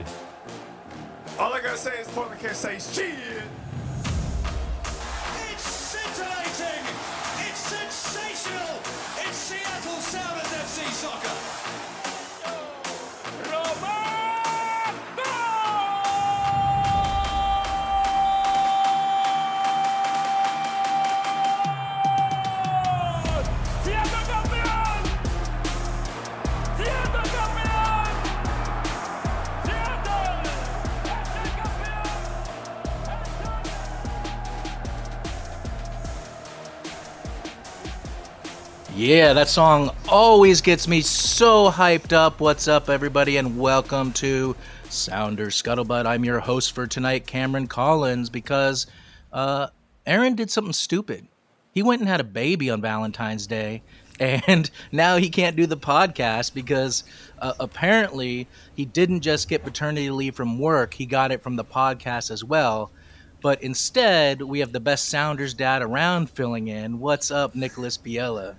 tough kid. All I gotta say is Portland can't say shit. It's scintillating! It's sensational! It's Seattle Sounders FC Soccer! Yeah, that song always gets me so hyped up. What's up, everybody, and welcome to Sounders Scuttlebutt. I'm your host for tonight, Cameron Collins, because uh, Aaron did something stupid. He went and had a baby on Valentine's Day, and now he can't do the podcast because uh, apparently he didn't just get paternity leave from work, he got it from the podcast as well. But instead, we have the best Sounders dad around filling in. What's up, Nicholaus Biela?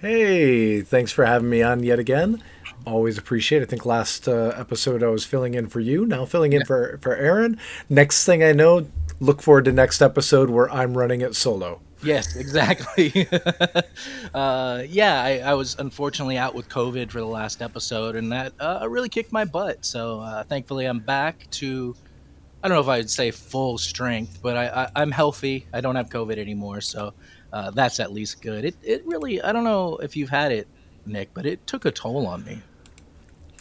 Hey, thanks for having me on yet again. Always appreciate it. I think last uh, episode I was filling in for you, now filling in for, for Aaron. Next thing I know, look forward to next episode where I'm running it solo. Yes, exactly. uh, yeah, I, I was unfortunately out with COVID for the last episode, and that uh, really kicked my butt. So uh, thankfully, I'm back to. I don't know if I'd say full strength, but I, I, I'm healthy. I don't have COVID anymore, so uh, that's at least good. It, it really. I don't know if you've had it, Nick, but it took a toll on me.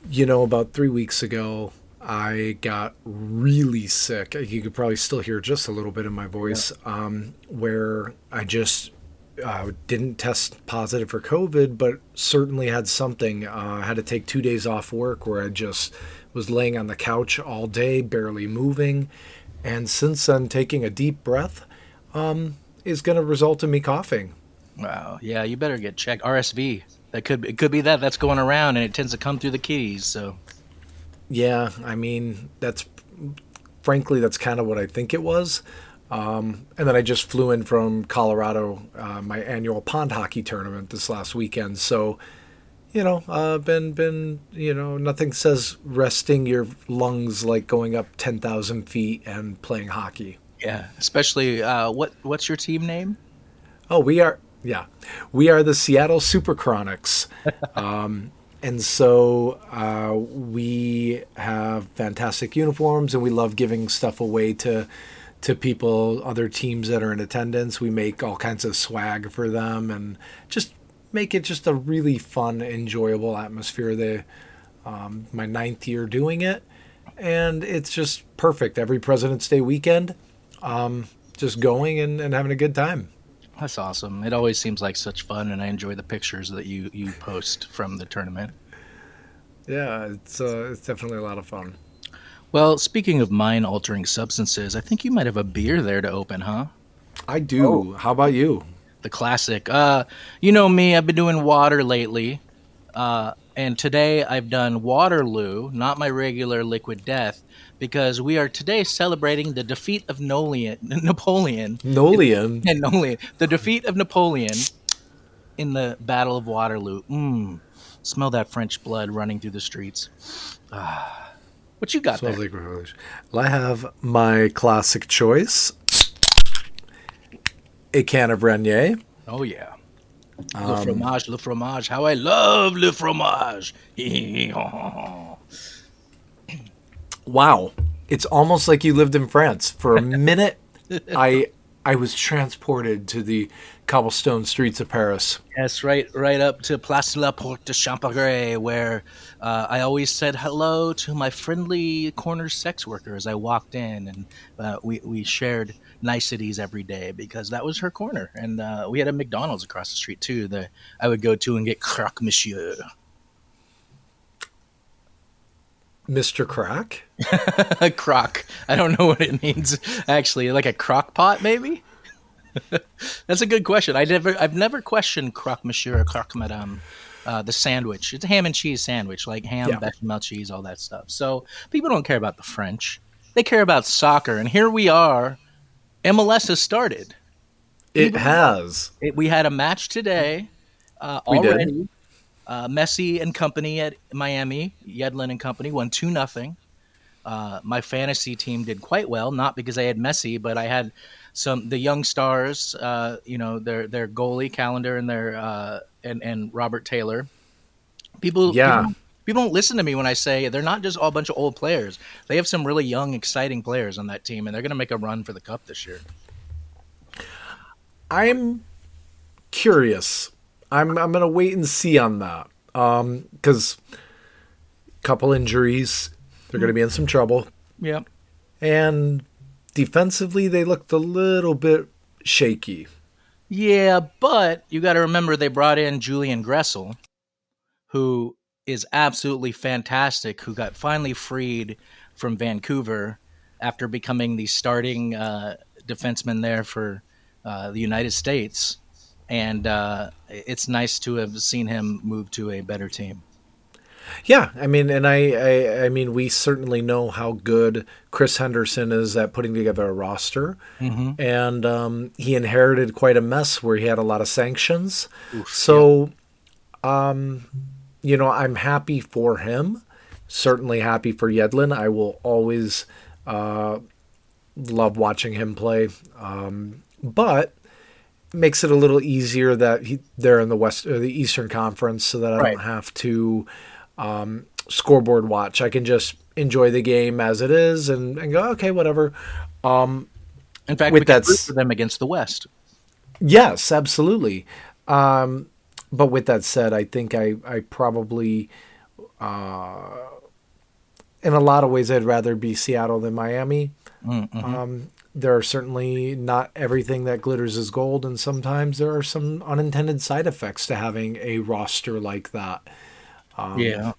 You know, about three weeks ago, I got really sick. You could probably still hear just a little bit in my voice, um, where I just uh, didn't test positive for COVID, but certainly had something. Uh, I had to take two days off work where I just was laying on the couch all day, barely moving. And since then, taking a deep breath um, is going to result in me coughing. Wow. Yeah, you better get checked. RSV. That could it could be that that's going around, and it tends to come through the keys. So Yeah, I mean, that's frankly, that's kind of what I think it was. Um, and then I just flew in from Colorado, uh, my annual pond hockey tournament this last weekend. So, you know, uh, been been you know, nothing says resting your lungs like going up ten thousand feet and playing hockey. Yeah, especially uh, what what's your team name? Oh, we are yeah, we are the Seattle Super Chronics. um, and so uh, we have fantastic uniforms, and we love giving stuff away to to people, other teams that are in attendance. We make all kinds of swag for them, and just make it just a really fun, enjoyable atmosphere. The um, my ninth year doing it, and it's just perfect. Every President's Day weekend, um, just going and, and having a good time. That's awesome. It always seems like such fun, and I enjoy the pictures that you you post from the tournament. Yeah, it's uh, it's definitely a lot of fun. Well, speaking of mind altering substances, I think you might have a beer there to open, huh? I do. How about you? The classic. Uh, you know me, I've been doing water lately. Uh, and today I've done Waterloo, not my regular liquid death, because we are today celebrating the defeat of Napoleon. Nolian. And Napoleon. The defeat of Napoleon in the Battle of Waterloo. Mmm. Smell that French blood running through the streets. Ah. What you got Smells there? like. Well, I have my classic choice: a can of Rainier. Oh yeah. Um, Le fromage, le fromage. How I love le fromage. Wow, it's almost like you lived in France. For a minute, I I was transported to the cobblestone streets of Paris. Yes, right, right up to Place de la Porte de Champerret, where uh, I always said hello to my friendly corner sex worker as I walked in, and uh, we we shared niceties every day because that was her corner, and uh, we had a McDonald's across the street too that I would go to and get croque monsieur. Mr. Crack? a crock. I don't know what it means actually. Like a crock pot, maybe. That's a good question. I never, I've never questioned croque monsieur or croque madame. Uh, the sandwich. It's a ham and cheese sandwich, like ham, Yeah. bechamel cheese, all that stuff. So people don't care about the French; they care about soccer. And here we are. MLS has started. It has. It, we had a match today uh, We did. already. uh, Messi and company at Miami, Yedlin and company won two nothing. Uh, my fantasy team did quite well, not because I had Messi, but I had some the young stars. Uh, you know, their their goalie Callender and their uh, and and Robert Taylor. People, Yeah. people, people don't listen to me when I say they're not just all a bunch of old players. They have some really young, exciting players on that team, and they're going to make a run for the cup this year. I'm curious. I'm I'm gonna wait and see on that. Um, because couple injuries, they're gonna be in some trouble, Yep. and defensively they looked a little bit shaky. Yeah, but you got to remember they brought in Julian Gressel, who is absolutely fantastic, who got finally freed from Vancouver after becoming the starting uh, defenseman there for uh, the United States. And uh, it's nice to have seen him move to a better team. Yeah, I mean, and I, I, I mean, we certainly know how good Chris Henderson is at putting together a roster, and um, he inherited quite a mess where he had a lot of sanctions. so, um, you know, I'm happy for him. Certainly happy for Yedlin. I will always uh, love watching him play, um, but makes it a little easier that he, they're in the west or the Eastern Conference, so that I Right. don't have to um, scoreboard watch. I can just enjoy the game as it is and, and go, okay, whatever. In fact, With we that root for them against the West. Yes, absolutely. Um, but with that said, I think I, I probably, uh, in a lot of ways, I'd rather be Seattle than Miami. Um, there are certainly not everything that glitters is gold, and sometimes there are some unintended side effects to having a roster like that. yeah.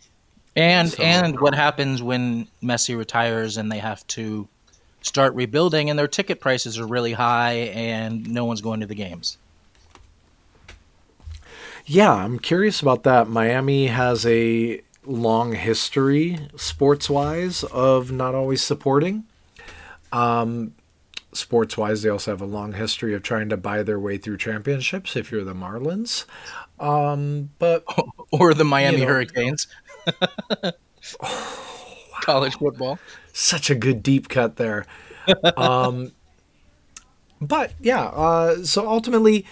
And so- and what happens when Messi retires and they have to start rebuilding and their ticket prices are really high and no one's going to the games. Yeah, I'm curious about that. Miami has a long history, sports wise, of not always supporting. Um, sports wise, they also have a long history of trying to buy their way through championships if you're the Marlins. Um, but Or the Miami You know. Hurricanes. College football. such a good deep cut there. um, but yeah, uh, so ultimately,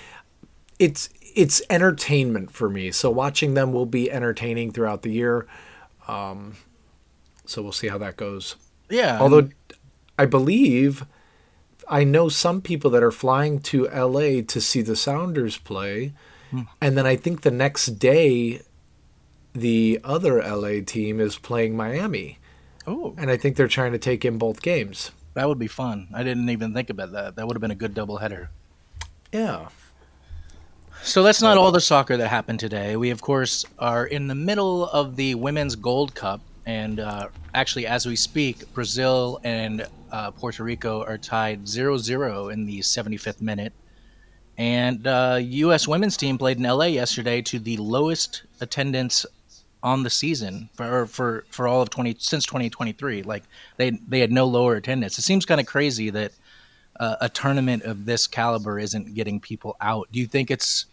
it's it's entertainment for me. So watching them will be entertaining throughout the year. Um, so we'll see how that goes. Yeah. Although I believe I know some people that are flying to LA to see the Sounders play, and then I think the next day the other LA team is playing Miami, oh, and I think they're trying to take in both games. that would be fun. I didn't even think about that. That would have been a good doubleheader. Yeah. So that's not all the soccer that happened today. We, of course, are in the middle of the Women's Gold Cup. And uh, actually, as we speak, Brazil and uh, Puerto Rico are tied 0 0 in the 75th minute. And uh, U.S. women's team played in LA yesterday to the lowest attendance on the season for for, for all of 20 since 2023. Like they they had no lower attendance. It seems kind of crazy that uh, a tournament of this caliber isn't getting people out. Do you think it's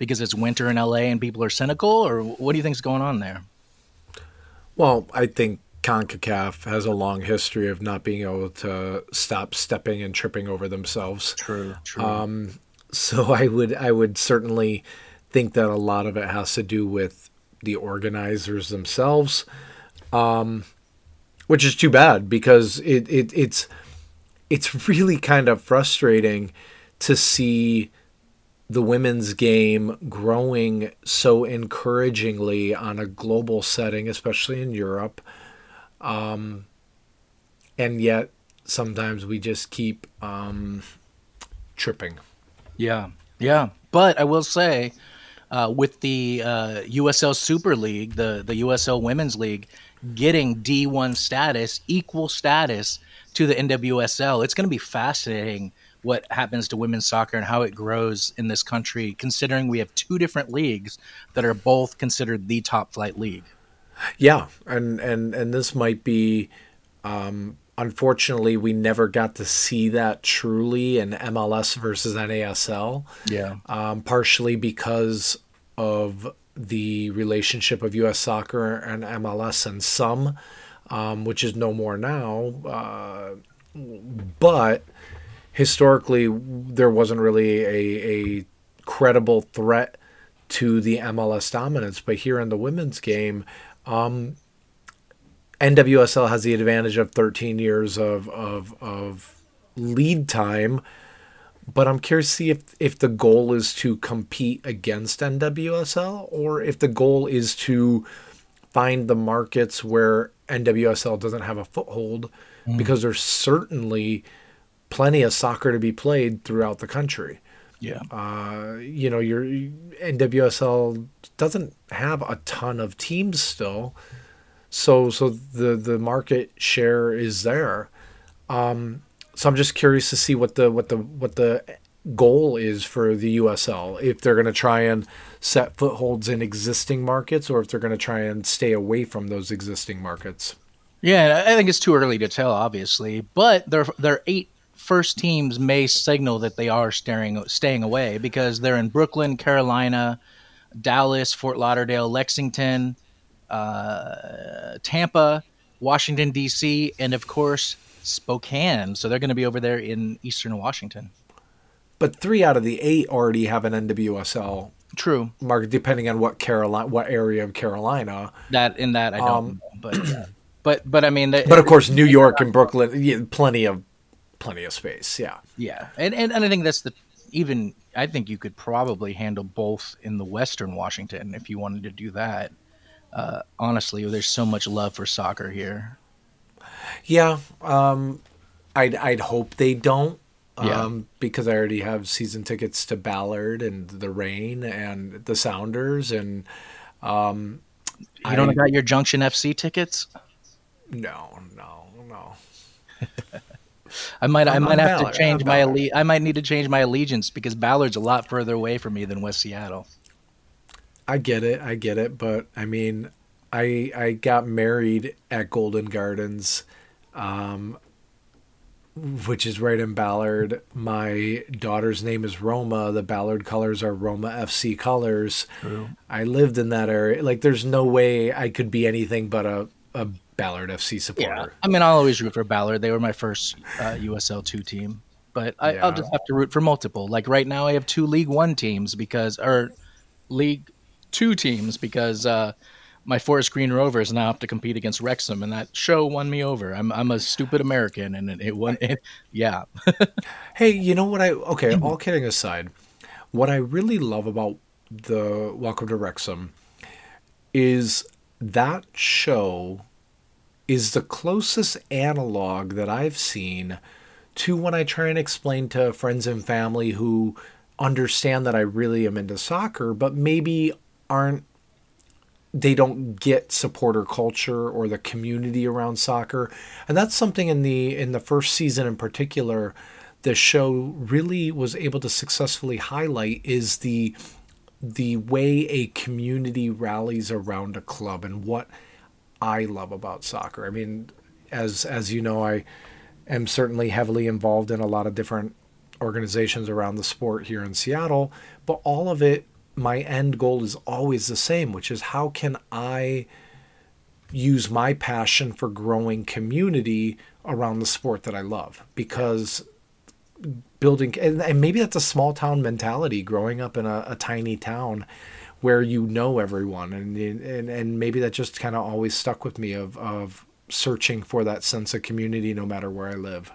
because it's winter in LA and people are cynical, or what do you think's going on there? Well, I think CONCACAF has a long history of not being able to stop stepping and tripping over themselves. True, true. Um, so I would I would certainly think that a lot of it has to do with the organizers themselves, um, which is too bad because it, it it's it's really kind of frustrating to see the women's game growing so encouragingly on a global setting, especially in Europe. Um, and yet sometimes we just keep um, tripping. Yeah, yeah. But I will say, uh, with the uh, USL Super League, the the USL Women's League, getting D1 status, equal status to the NWSL, it's going to be fascinating what happens to women's soccer and how it grows in this country, considering we have two different leagues that are both considered the top flight league. Yeah, and and and this might be um unfortunately we never got to see that truly in MLS versus NASL. Yeah. Um partially because of the relationship of U.S. soccer and MLS and some, um, which is no more now. Uh, but historically, there wasn't really a, a credible threat to the MLS dominance. But here in the women's game, um, NWSL has the advantage of 13 years of, of, of lead time. But I'm curious to see if, if the goal is to compete against NWSL or if the goal is to find the markets where NWSL doesn't have a foothold mm. because there's certainly plenty of soccer to be played throughout the country. Yeah. Uh, you know, your NWSL doesn't have a ton of teams still. So so the the market share is there. Um, so I'm just curious to see what the what the what the goal is for the USL if they're going to try and set footholds in existing markets or if they're going to try and stay away from those existing markets. Yeah, I think it's too early to tell, obviously, but there there are eight first teams may signal that they are staring staying away because they're in Brooklyn, Carolina, Dallas, Fort Lauderdale, Lexington, uh, Tampa, Washington D.C., and of course Spokane. So they're going to be over there in Eastern Washington. But three out of the eight already have an NWSL True. market, depending on what Carolina, what area of Carolina. That in that I don't um, know, but but but I mean, but of course, New York and Brooklyn, yeah, plenty of plenty of space. Yeah, yeah, and, and and I think that's the even. I think you could probably handle both in the Western Washington if you wanted to do that uh, honestly, there's so much love for soccer here. Yeah, um, I'd I'd hope they don't. Yeah. Um, because I already have season tickets to Ballard and the Rain and the Sounders and um, you don't I, got your Junction FC tickets? No, no, no. I might I'm i might have Ballard, to change my alle- I might need to change my allegiance because Ballard's a lot further away from me than West Seattle. I get it, I get it, but I mean, I I got married at Golden Gardens, um, which is right in Ballard. My daughter's name is Roma. The Ballard colors are Roma FC colors. True. I lived in that area. Like, there's no way I could be anything but a a Ballard FC supporter. Yeah, I mean, I'll always root for Ballard. They were my first uh, USL two team, but I, yeah. I'll just have to root for multiple. Like right now, I have two League One teams because, or League two teams because uh, my Forest Green Rovers now have to compete against Wrexham, and that show won me over. I'm I'm a stupid American, and it, it won. It, yeah. hey, you know what I? Okay, all kidding aside, what I really love about the Welcome to Wrexham is that show is the closest analog that I've seen to when I try and explain to friends and family who understand that I really am into soccer, but maybe aren't they don't get supporter culture or the community around soccer. And that's something in the in the first season in particular the show really was able to successfully highlight is the the way a community rallies around a club and what I love about soccer. I mean, as as you know, I am certainly heavily involved in a lot of different organizations around the sport here in Seattle, but all of it my end goal is always the same, which is how can I use my passion for growing community around the sport that I love? Because building, and, and maybe that's a small town mentality growing up in a, a tiny town where you know everyone and and and maybe that just kind of always stuck with me of of searching for that sense of community no matter where I live.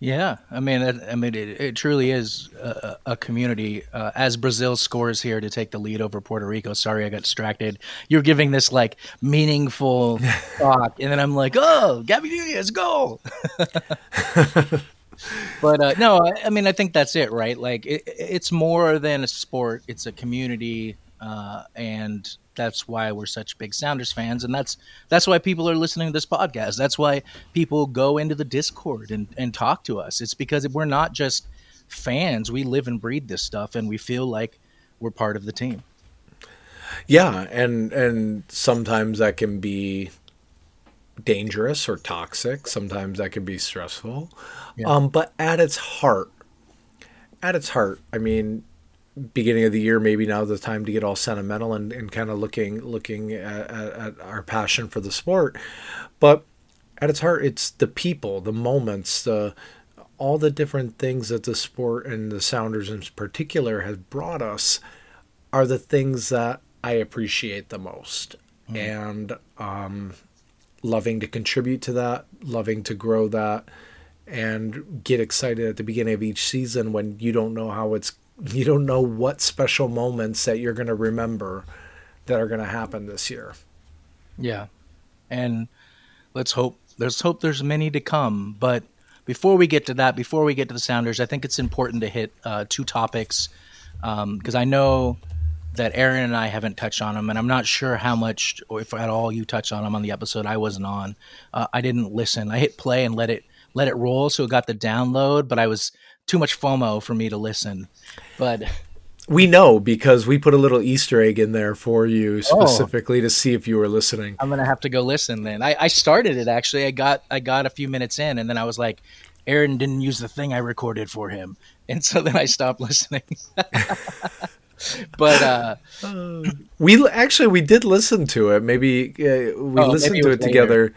Yeah, I mean, it, I mean, it, it truly is a, a community. Uh, as Brazil scores here to take the lead over Puerto Rico. Sorry, I got distracted. You're giving this like meaningful talk, and then I'm like, oh, Gabi Nunes, goal. but uh, no, I, I, mean, I think that's it, right? Like, it, it's more than a sport; it's a community, uh, and that's why we're such big Sounders fans, and that's that's why people are listening to this podcast. That's why people go into the Discord and, and talk to us. It's because we're not just fans; we live and breathe this stuff, and we feel like we're part of the team. Yeah, and and sometimes that can be dangerous or toxic. Sometimes that can be stressful. Yeah. Um, but at its heart, at its heart, I mean, beginning of the year, maybe now the time to get all sentimental and, and kind of looking looking at, at, at our passion for the sport. But at its heart, it's the people, the moments, the all the different things that the sport and the Sounders in particular has brought us are the things that I appreciate the most. And um, loving to contribute to that, loving to grow that, and get excited at the beginning of each season when you don't know how it's, you don't know what special moments that you're going to remember that are going to happen this year. Yeah, and let's hope let's hope there's many to come. But before we get to that, before we get to the Sounders, I think it's important to hit uh, two topics because I know that Aaron and I haven't touched on them, and I'm not sure how much or if at all you touched on them on the episode I wasn't on. Uh, I didn't listen. I hit play and let it let it roll, so it got the download, but I was too much FOMO for me to listen. But We know because we put a little Easter egg in there for you specifically to see if you were listening. I'm gonna have to go listen then. I, I started it actually. I got I got a few minutes in, and then I was like, Aaron didn't use the thing I recorded for him, and so then I stopped listening. but uh, We actually we did listen to it. Maybe uh, we Oh, listened maybe it to it together.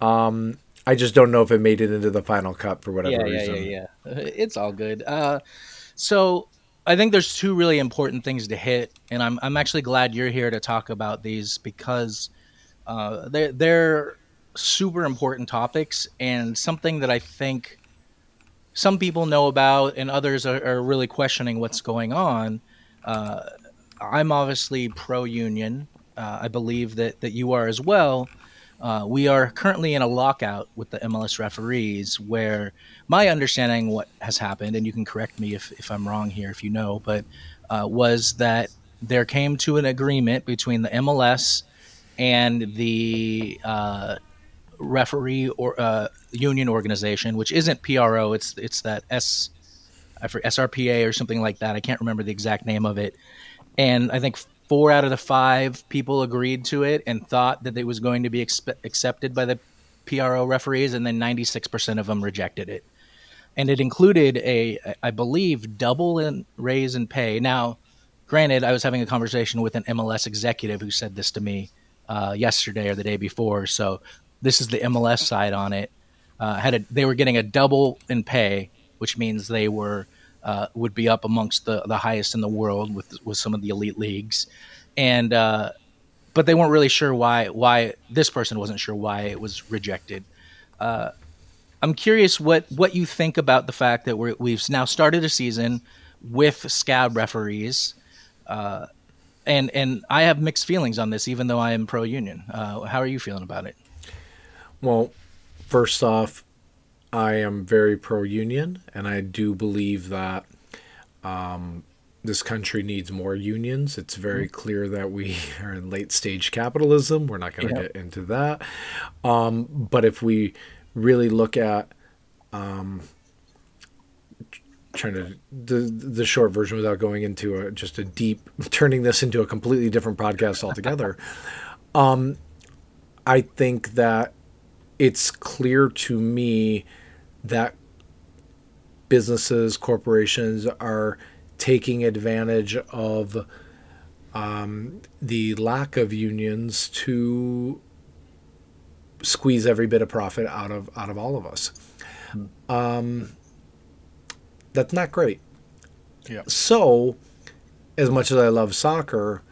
Um, I just don't know if it made it into the final cut for whatever yeah, yeah, reason. yeah, yeah. Uh, It's all good. Uh, so I think there's two really important things to hit, and I'm I'm actually glad you're here to talk about these because uh, they're they're super important topics and something that I think some people know about and others are, are really questioning what's going on. Uh, I'm obviously pro union. Uh, I believe that, that you are as well. Uh, we are currently in a lockout with the MLS referees, where my understanding what has happened, and you can correct me if, if I'm wrong here, if you know, but uh, was that there came to an agreement between the MLS and the uh, referee or uh, union organization, which isn't PRO. It's it's that S, I forget, SRPA or something like that. I can't remember the exact name of it. And I think four out of the five people agreed to it and thought that it was going to be accepted by the PRO referees, and then 96% of them rejected it. And it included a, I believe, double in raise in pay. Now, granted, I was having a conversation with an MLS executive who said this to me uh, yesterday or the day before. So this is the MLS side on it. Uh, had a, they were getting a double in pay, which means they were uh, would be up amongst the, the highest in the world with with some of the elite leagues, and uh, but they weren't really sure why why this person wasn't sure why it was rejected. Uh, I'm curious what what you think about the fact that we're, we've now started a season with scab referees, uh, and and I have mixed feelings on this, even though I am pro union. Uh, how are you feeling about it? Well, first off, I am very pro union, and I do believe that um, this country needs more unions. It's very clear that we are in late stage capitalism. We're not going to Yeah. get into that. Um, but if we really look at um, trying to the the short version without going into a, just a deep turning this into a completely different podcast altogether um i think that it's clear to me that businesses corporations are taking advantage of um, the lack of unions to squeeze every bit of profit out of out of all of us um, that's not great. Yeah. So, as much as I love soccer,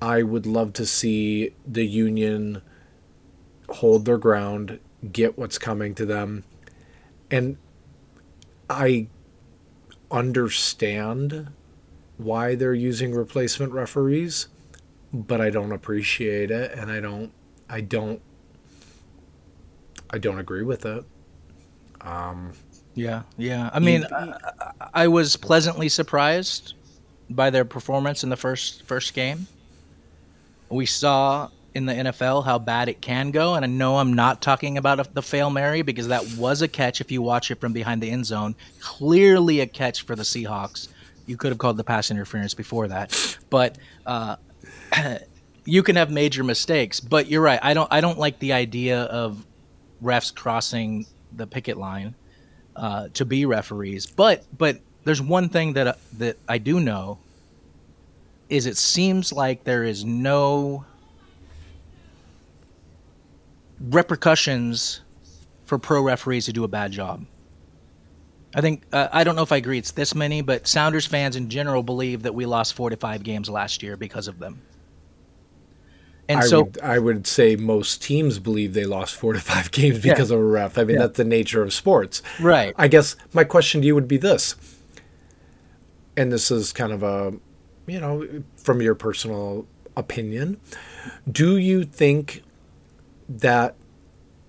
I would love to see the union hold their ground, get what's coming to them. And I understand why they're using replacement referees, but I don't appreciate it and I don't I don't I don't agree with it. Um Yeah, yeah. I mean, I, I- I was pleasantly surprised by their performance in the first first game. We saw in the NFL how bad it can go, and I know I'm not talking about the fail Mary because that was a catch. If you watch it from behind the end zone, clearly a catch for the Seahawks. You could have called the pass interference before that, but uh, you can have major mistakes. But you're right. I don't. I don't like the idea of refs crossing the picket line uh, to be referees. But but there's one thing that uh, that I do know is it seems like there is no repercussions for pro referees to do a bad job. I think uh, I don't know if I agree it's this many, but Sounders fans in general believe that we lost four to five games last year because of them. And I so, would I would say most teams believe they lost four to five games because of a ref. I mean Yeah. that's the nature of sports. right? I guess my question to you would be this, and this is kind of a, you know, from your personal opinion, do you think that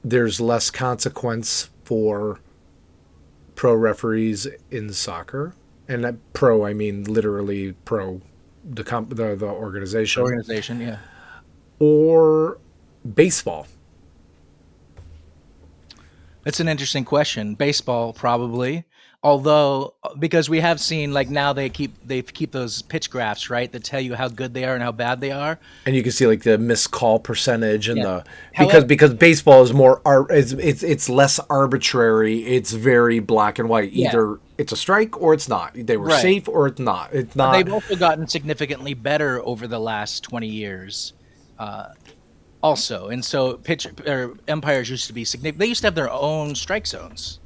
there's less consequence for pro referees in soccer? And that pro, I mean literally pro, the comp, the, the organization, Organization, yeah. or baseball? That's an interesting question. Baseball, probably. Although, because we have seen like now they keep they keep those pitch graphs right that tell you how good they are and how bad they are. and you can see like the missed call percentage and Yeah. the because However- because baseball is more it's, it's it's less arbitrary it's very black and white Yeah. either it's a strike or it's not they were Right. safe or it's not it's not They've also gotten significantly better over the last twenty years. Uh, also, and so pitch or umpires used to be significant. They used to have their own strike zones.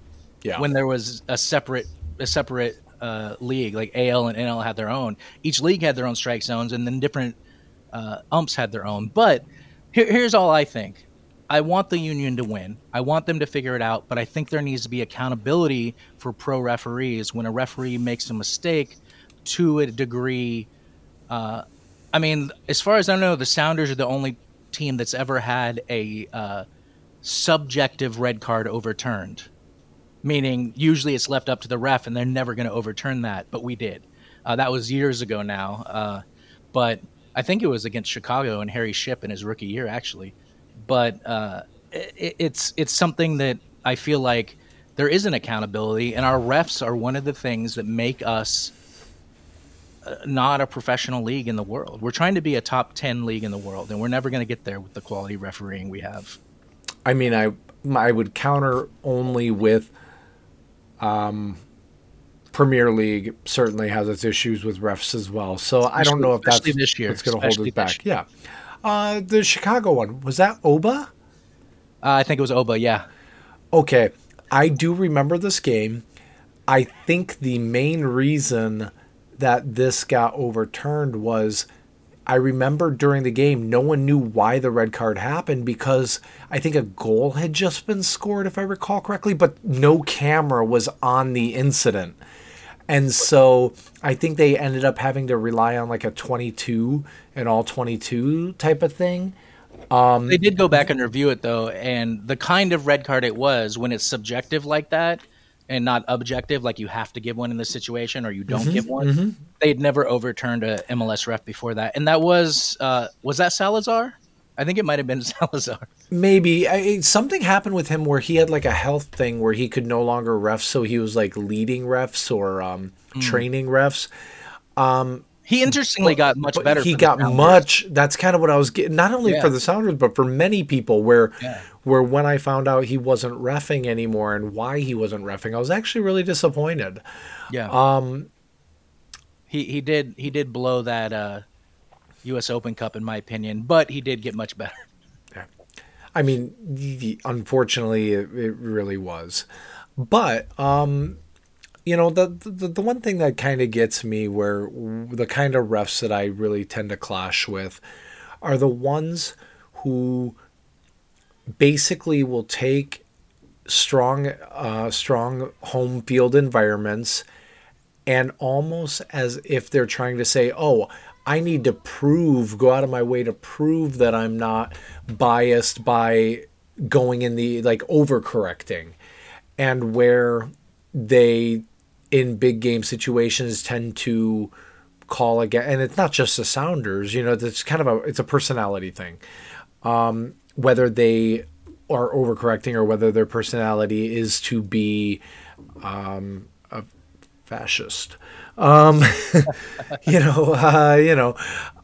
Yeah when there was a separate a separate uh, league like AL and NL had their own. Each league had their own strike zones, and then different uh, umps had their own. But here, here's all I think: I want the union to win. I want them to figure it out. But I think there needs to be accountability for pro referees when a referee makes a mistake to a degree. Uh, I mean, as far as I know, the Sounders are the only team that's ever had a uh, subjective red card overturned meaning usually it's left up to the ref and they're never going to overturn that but we did. Uh, that was years ago now uh, but i think it was against chicago and Harry Shipp in his rookie year actually. But uh, it, it's it's something that i feel like there is an accountability and our refs are one of the things that make us uh, not a professional league in the world. We're trying to be a top 10 league in the world and we're never going to get there with the quality refereeing we have. I mean i i would counter only with um premier league certainly has its issues with refs as well. So i don't know if that's this year. what's going to hold this back. yeah. Uh the chicago one was that oba? Uh, i think it was oba yeah. Okay, I do remember this game. I think the main reason that this got overturned was I remember during the game, no one knew why the red card happened because I think a goal had just been scored, if I recall correctly, but no camera was on the incident. And so I think they ended up having to rely on like a 22 and all 22 type of thing. Um, they did go back and review it though, and the kind of red card it was when it's subjective like that and not objective, like you have to give one in this situation or you don't Mm-hmm, give one. They'd never overturned a MLS ref before that, and that was uh, was that Salazar? I think it might have been Salazar. Maybe I, something happened with him where he had like a health thing where he could no longer ref, so he was like leading refs or um, training refs. He interestingly got much better. he got much. That's kind of what I was getting. Not only Yeah. for the Sounders, but for many people. Where Yeah. Where when I found out he wasn't refing anymore and why he wasn't refing, I was actually really disappointed. Yeah. Um. He he did he did blow that uh, U.S. Open Cup in my opinion, but he did get much better. Yeah. I mean, y- unfortunately, it, it really was. But um, you know, the the, the one thing that kind of gets me, where the kind of refs that I really tend to clash with, are the ones who basically will take strong, uh, strong home field environments, and almost as if they're trying to say, "Oh." I need to prove, go out of my way to prove that I'm not biased by going in the like overcorrecting and where they in big game situations tend to call again and it's not just the sounders you know it's kind of a it's a personality thing um whether they are overcorrecting or whether their personality is to be um a fascist um you know uh you know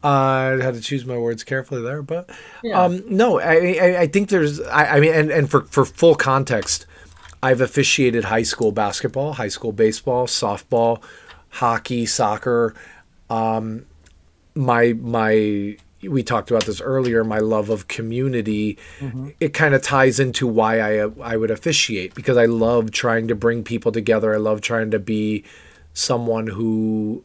uh, i had to choose my words carefully there but um no i i, I think there's I, I mean and, and for for full context I've officiated high school basketball, high school baseball, softball, hockey, soccer. Um, my my we talked about this earlier. My love of community, it kind of ties into why I I would officiate because I love trying to bring people together. I love trying to be someone who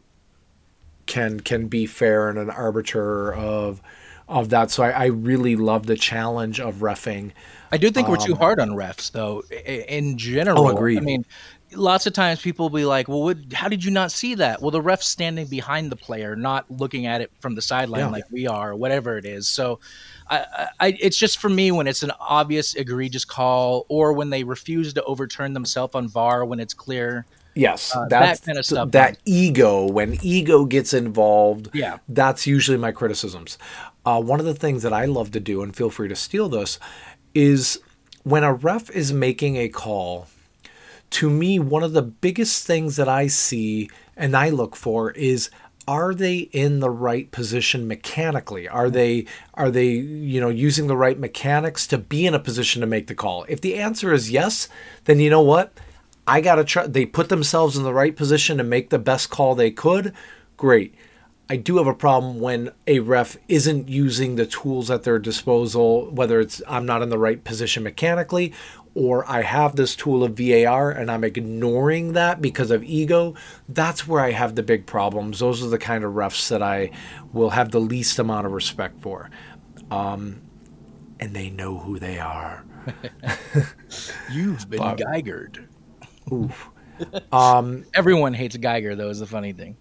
can can be fair and an arbiter of of that. So I, I really love the challenge of refing. I do think we're too hard on refs, though. In general, Um, Oh, agreed. I mean, lots of times people will be like, "Well, what, how did you not see that?" Well, the ref's standing behind the player, not looking at it from the sideline Yeah. like we are, or whatever it is. So, I, I, it's just for me when it's an obvious egregious call, or when they refuse to overturn themselves on VAR when it's clear. Yes, Uh, that's that kinda stuff. That ego, when ego gets involved, Yeah. that's usually my criticisms. Uh, one of the things that I love to do, and feel free to steal this, is when a ref is making a call. To me, one of the biggest things that I see and I look for is are they in the right position mechanically? Are they are they you know using the right mechanics to be in a position to make the call? If the answer is yes then you know what? I gotta try they put themselves in the right position to make the best call they could. Great. I do have a problem when a ref isn't using the tools at their disposal whether it's i'm not in the right position mechanically or I have this tool of VAR and I'm ignoring that because of ego, that's where I have the big problems. Those are the kind of refs that I will have the least amount of respect for. Um, and they know who they are. You've been Bob. Geigered. Oof. Um, Everyone hates Geiger, though. Is the funny thing.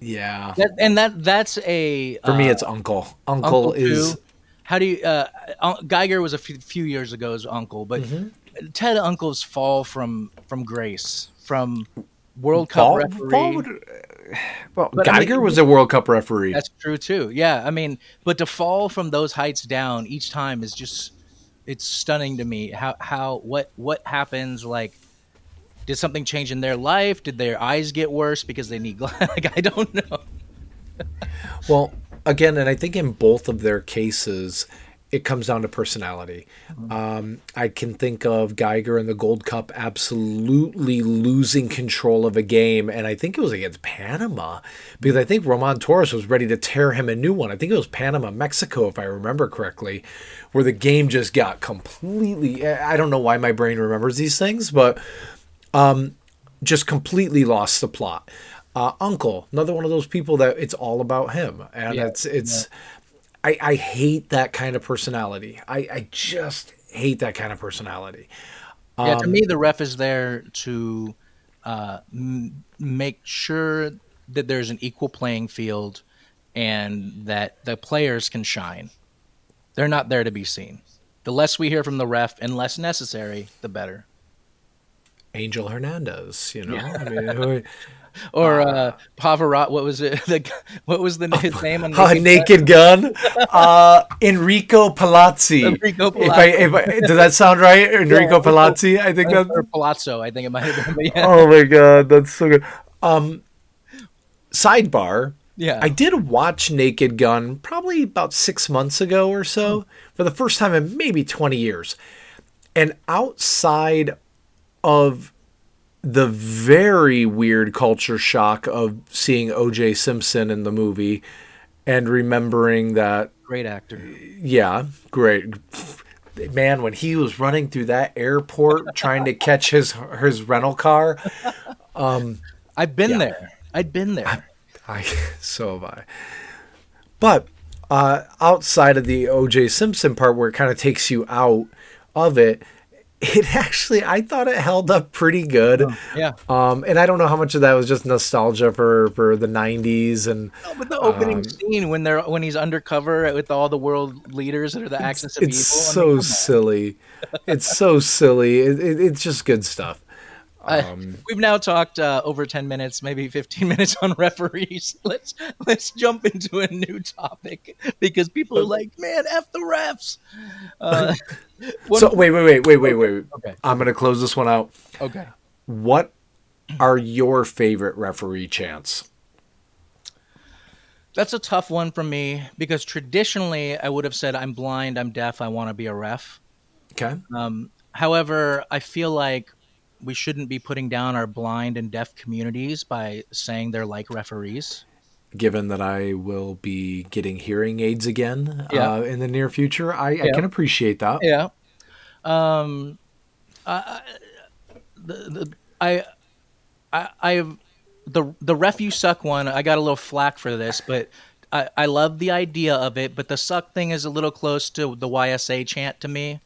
yeah. That, and that that's a For me, uh, it's Unkel. Unkel, Unkel is. too. How do you? Uh, Geiger was a few, few years ago's Unkel, but Mm-hmm. Ted Unkel's fall from from grace from World Cup Paul- referee. Paul would- well, But I mean- Geiger was a World Cup referee. That's true too. Yeah, I mean, but to fall from those heights down each time is just it's stunning to me. How how what what happens? Like, did something change in their life? Did their eyes get worse because they need gla- like I don't know. Well, again, and I think in both of their cases, it comes down to personality. Um, I can think of Geiger in the Gold Cup absolutely losing control of a game, and I think it was against Panama because I think Roman Torres was ready to tear him a new one. I think it was Panama, Mexico, if I remember correctly, where the game just got completely. I don't know why my brain remembers these things, but just completely lost the plot. Uh, Unkel, another one of those people that it's all about him, and Yeah, it's it's. I, I hate that kind of personality. I, I just hate that kind of personality. Yeah, Um, to me, the ref is there to uh, m- make sure that there's an equal playing field and that the players can shine. They're not there to be seen. The less we hear from the ref and less necessary, the better. Angel Hernandez, you know, I mean, Or uh, Pavarotti, what was it? The, what was the his name? on uh, Naked Gun, uh, Enrico Palazzi. Enrico If I, if I, does that sound right? Enrico Palazzi, I think that's. Or Palazzo, I think it might have been. Yeah, Oh my god, that's so good. Um, sidebar. yeah. I did watch Naked Gun probably about six months ago or so for the first time in maybe 20 years. And outside of the very weird culture shock of seeing OJ Simpson in the movie and remembering that, Great actor. yeah, great. Man, when he was running through that airport trying to catch his his rental car, I've been Yeah. there. I'd been there. I so have I. But uh, outside of the O.J. Simpson part, where it kind of takes you out of it, it actually I thought it held up pretty good. Yeah. Um, and I don't know how much of that was just nostalgia for for the '90s and No, but the opening Um, scene when they're when he's undercover with all the world leaders that are the axis of it's evil. I so mean, come on. silly. It's so silly. It, it, it's just good stuff. I- we've now talked uh, over ten minutes, maybe fifteen minutes on referees. Let's let's jump into a new topic because people are like, "Man, f the refs." Uh, So wait, wait, wait, wait, wait, wait. Okay. I'm gonna close this one out. okay, What are your favorite referee chants? that's a tough one for me because traditionally I would have said, "I'm blind, I'm deaf, I want to be a ref." Okay. Um, however, I feel like we shouldn't be putting down our blind and deaf communities by saying they're like referees. Given that I will be getting hearing aids again Yeah. uh, in the near future, I, I can appreciate that. Yeah. Um, I, the, the, I, I, I've the the ref you suck one. I got a little flack for this, but I, I love the idea of it. But the suck thing is a little close to the YSA chant to me.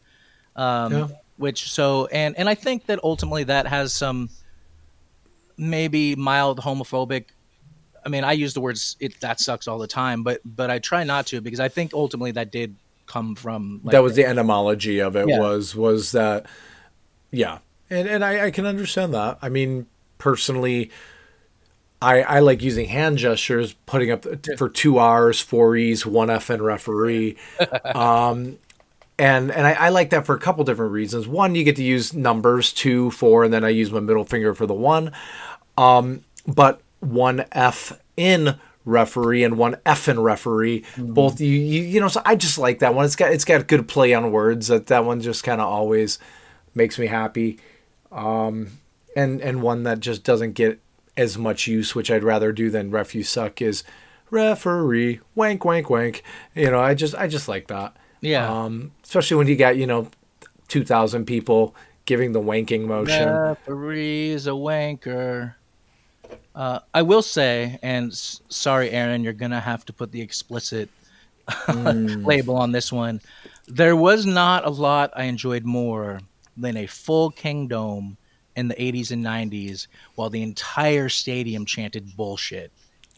Um, Yeah. Which so and and I think that ultimately that has some maybe mild homophobic. I mean, I use the words "it that sucks" all the time, but but I try not to because I think ultimately that did come from like, that was the etymology of it Yeah. was was that yeah and and I, I can understand that i mean personally i i like using hand gestures putting up for two r's four e's one f and referee um and and I, I like that for a couple different reasons one you get to use numbers two four and then i use my middle finger for the one um but one f in referee and one F in referee. Both you, you you know. So I just like that one. It's got it's got good play on words. That that one just kind of always makes me happy. Um, and and one that just doesn't get as much use, which I'd rather do than ref you suck is referee wank wank wank. You know, I just I just like that. Yeah. Um, especially when you got you know two thousand people giving the wanking motion. Referee's a wanker. Uh, I will say, and s- sorry, Aaron, you're gonna have to put the explicit label on this one. There was not a lot I enjoyed more than a full Kingdome in the 80s and 90s, while the entire stadium chanted bullshit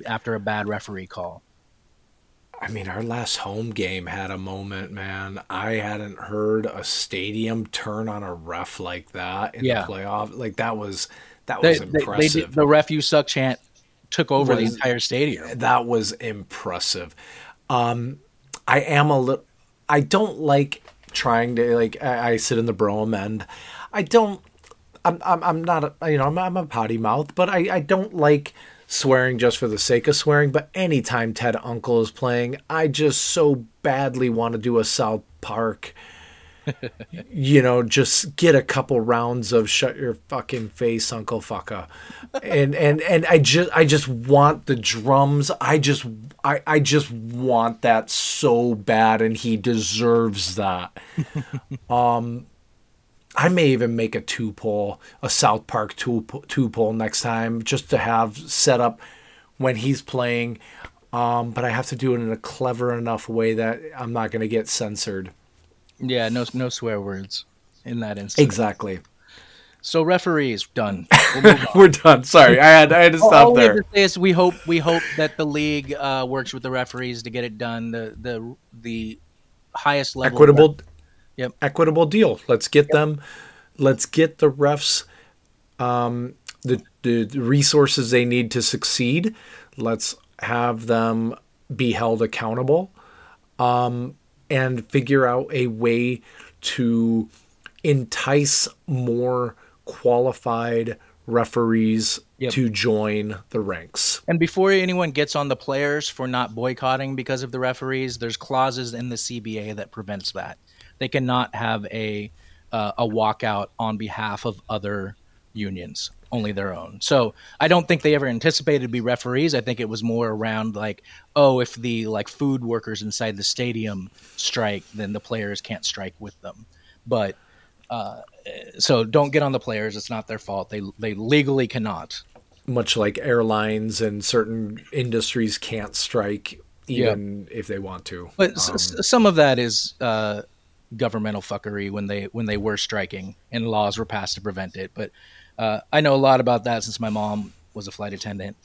after a bad referee call. I mean, our last home game had a moment, man. I hadn't heard a stadium turn on a ref like that in Yeah. the playoff. Like that was that They, was they, they impressive. did, the ref you suck chant took over the entire stadium. that was impressive. Um, I am a little. I don't like trying to like. I, I sit in the Brougham end. I don't. I'm. I'm. I'm not. A, you know. I'm, I'm a potty mouth, but I. I don't like swearing just for the sake of swearing. But anytime Ted Unkel is playing, I just so badly want to do a South Park. you know, just get a couple rounds of shut your fucking face, Uncle Fucka. And and and I just I just want the drums. I just I I just want that so bad and he deserves that. um I may even make a two pole, a South Park two two pole next time just to have set up when he's playing. Um, but I have to do it in a clever enough way that I'm not going to get censored. Yeah, no, no swear words in that instance. Exactly. So referees done. We'll We're done. Sorry, I had I had to All stop we there. to is we hope we hope that the league uh, works with the referees to get it done. The the the highest level. Equitable. Yep. Equitable deal. Let's get them. Let's get the refs um, the the resources they need to succeed. Let's have them be held accountable, um, and figure out a way to entice more qualified referees Yep. to join the ranks. And before anyone gets on the players for not boycotting because of the referees, there's clauses in the CBA that prevents that. They cannot have a uh, a walkout on behalf of other unions, only their own. So I don't think they ever anticipated to be referees. I think it was more around like, oh, if the like food workers inside the stadium strike, then the players can't strike with them. But uh, so don't get on the players. It's not their fault. They they legally cannot. much like airlines and certain industries can't strike even if they want to. But s- s- some of that is uh, governmental fuckery when they when they were striking and laws were passed to prevent it. But uh, I know a lot about that since my mom was a flight attendant.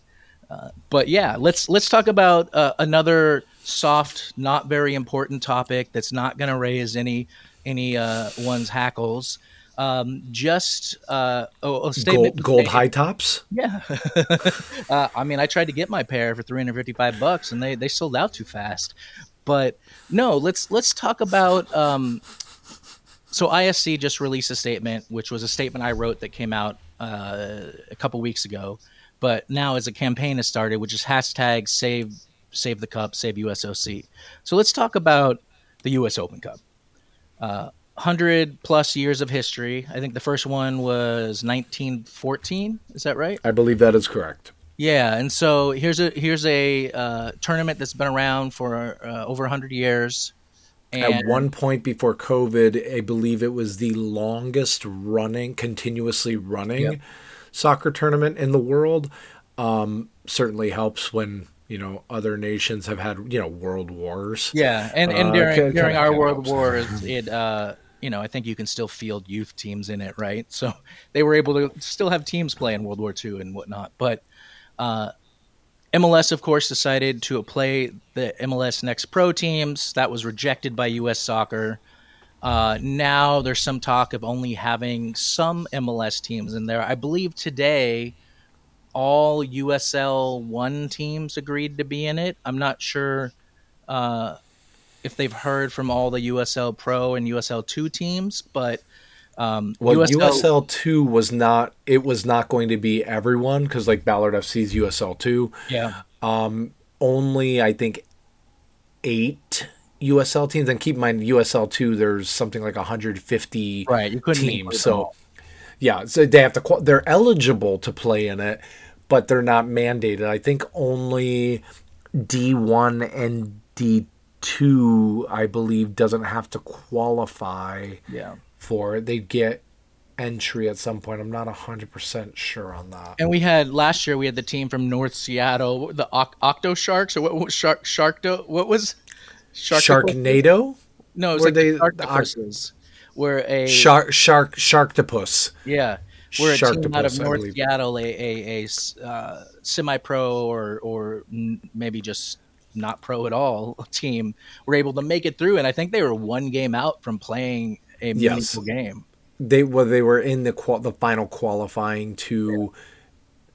Uh, but yeah, let's let's talk about uh, another soft, not very important topic that's not going to raise any any uh, one's hackles. Um, just uh, oh, a statement. Gold, gold high tops. Yeah. uh, I mean, I tried to get my pair for 355 bucks and they, they sold out too fast. But no, let's let's talk about um, so ISC just released a statement, which was a statement I wrote that came out uh, a couple weeks ago. But now, as a campaign has started, which is hashtag save save the cup, save USOC. So let's talk about the US Open Cup. Uh, hundred plus years of history. I think the first one was 1914. Is that right? I believe that is correct. Yeah, and so here's a here's a uh, tournament that's been around for uh, over 100 years. And At one point before COVID, I believe it was the longest running, continuously running Yep. soccer tournament in the world. Um, certainly helps when you know other nations have had you know world wars. yeah, and and Uh, during during our World helps. War, it uh, you know I think you can still field youth teams in it, right? So they were able to still have teams play in World War II and whatnot. But uh, MLS, of course, decided to play the MLS Next Pro teams. That was rejected by U.S. Soccer. Uh, now there's some talk of only having some MLS teams in there. I believe today all USL one teams agreed to be in it. I'm not sure uh, if they've heard from all the USL Pro and USL two teams, but um, Well, USL, two was not. It was not going to be everyone because like Ballard FC's USL two. yeah, Um, only I think eight USL teams. And keep in mind, USL two, there's something like 150 right. You couldn't teams. So yeah, so they have to. They're eligible to play in it, but they're not mandated. I think only D one and D two, I believe, doesn't have to qualify yeah. For it. They get entry at some point. I'm not 100% sure on that. And we had last year we had the team from North Seattle, the Octo Sharks, or what was Shark Sharkdo? What was Sharktopus? Sharknado? No, it was Were like they- the Sharktopuses. Were a Shark Shark Sharktopus. yeah, we're a team out of North. Seattle, a a, a uh, semi-pro or or n- maybe just not pro at all team were able to make it through, and I think they were one game out from playing a Yes. meaningful game. They well they were in the qual- the final qualifying to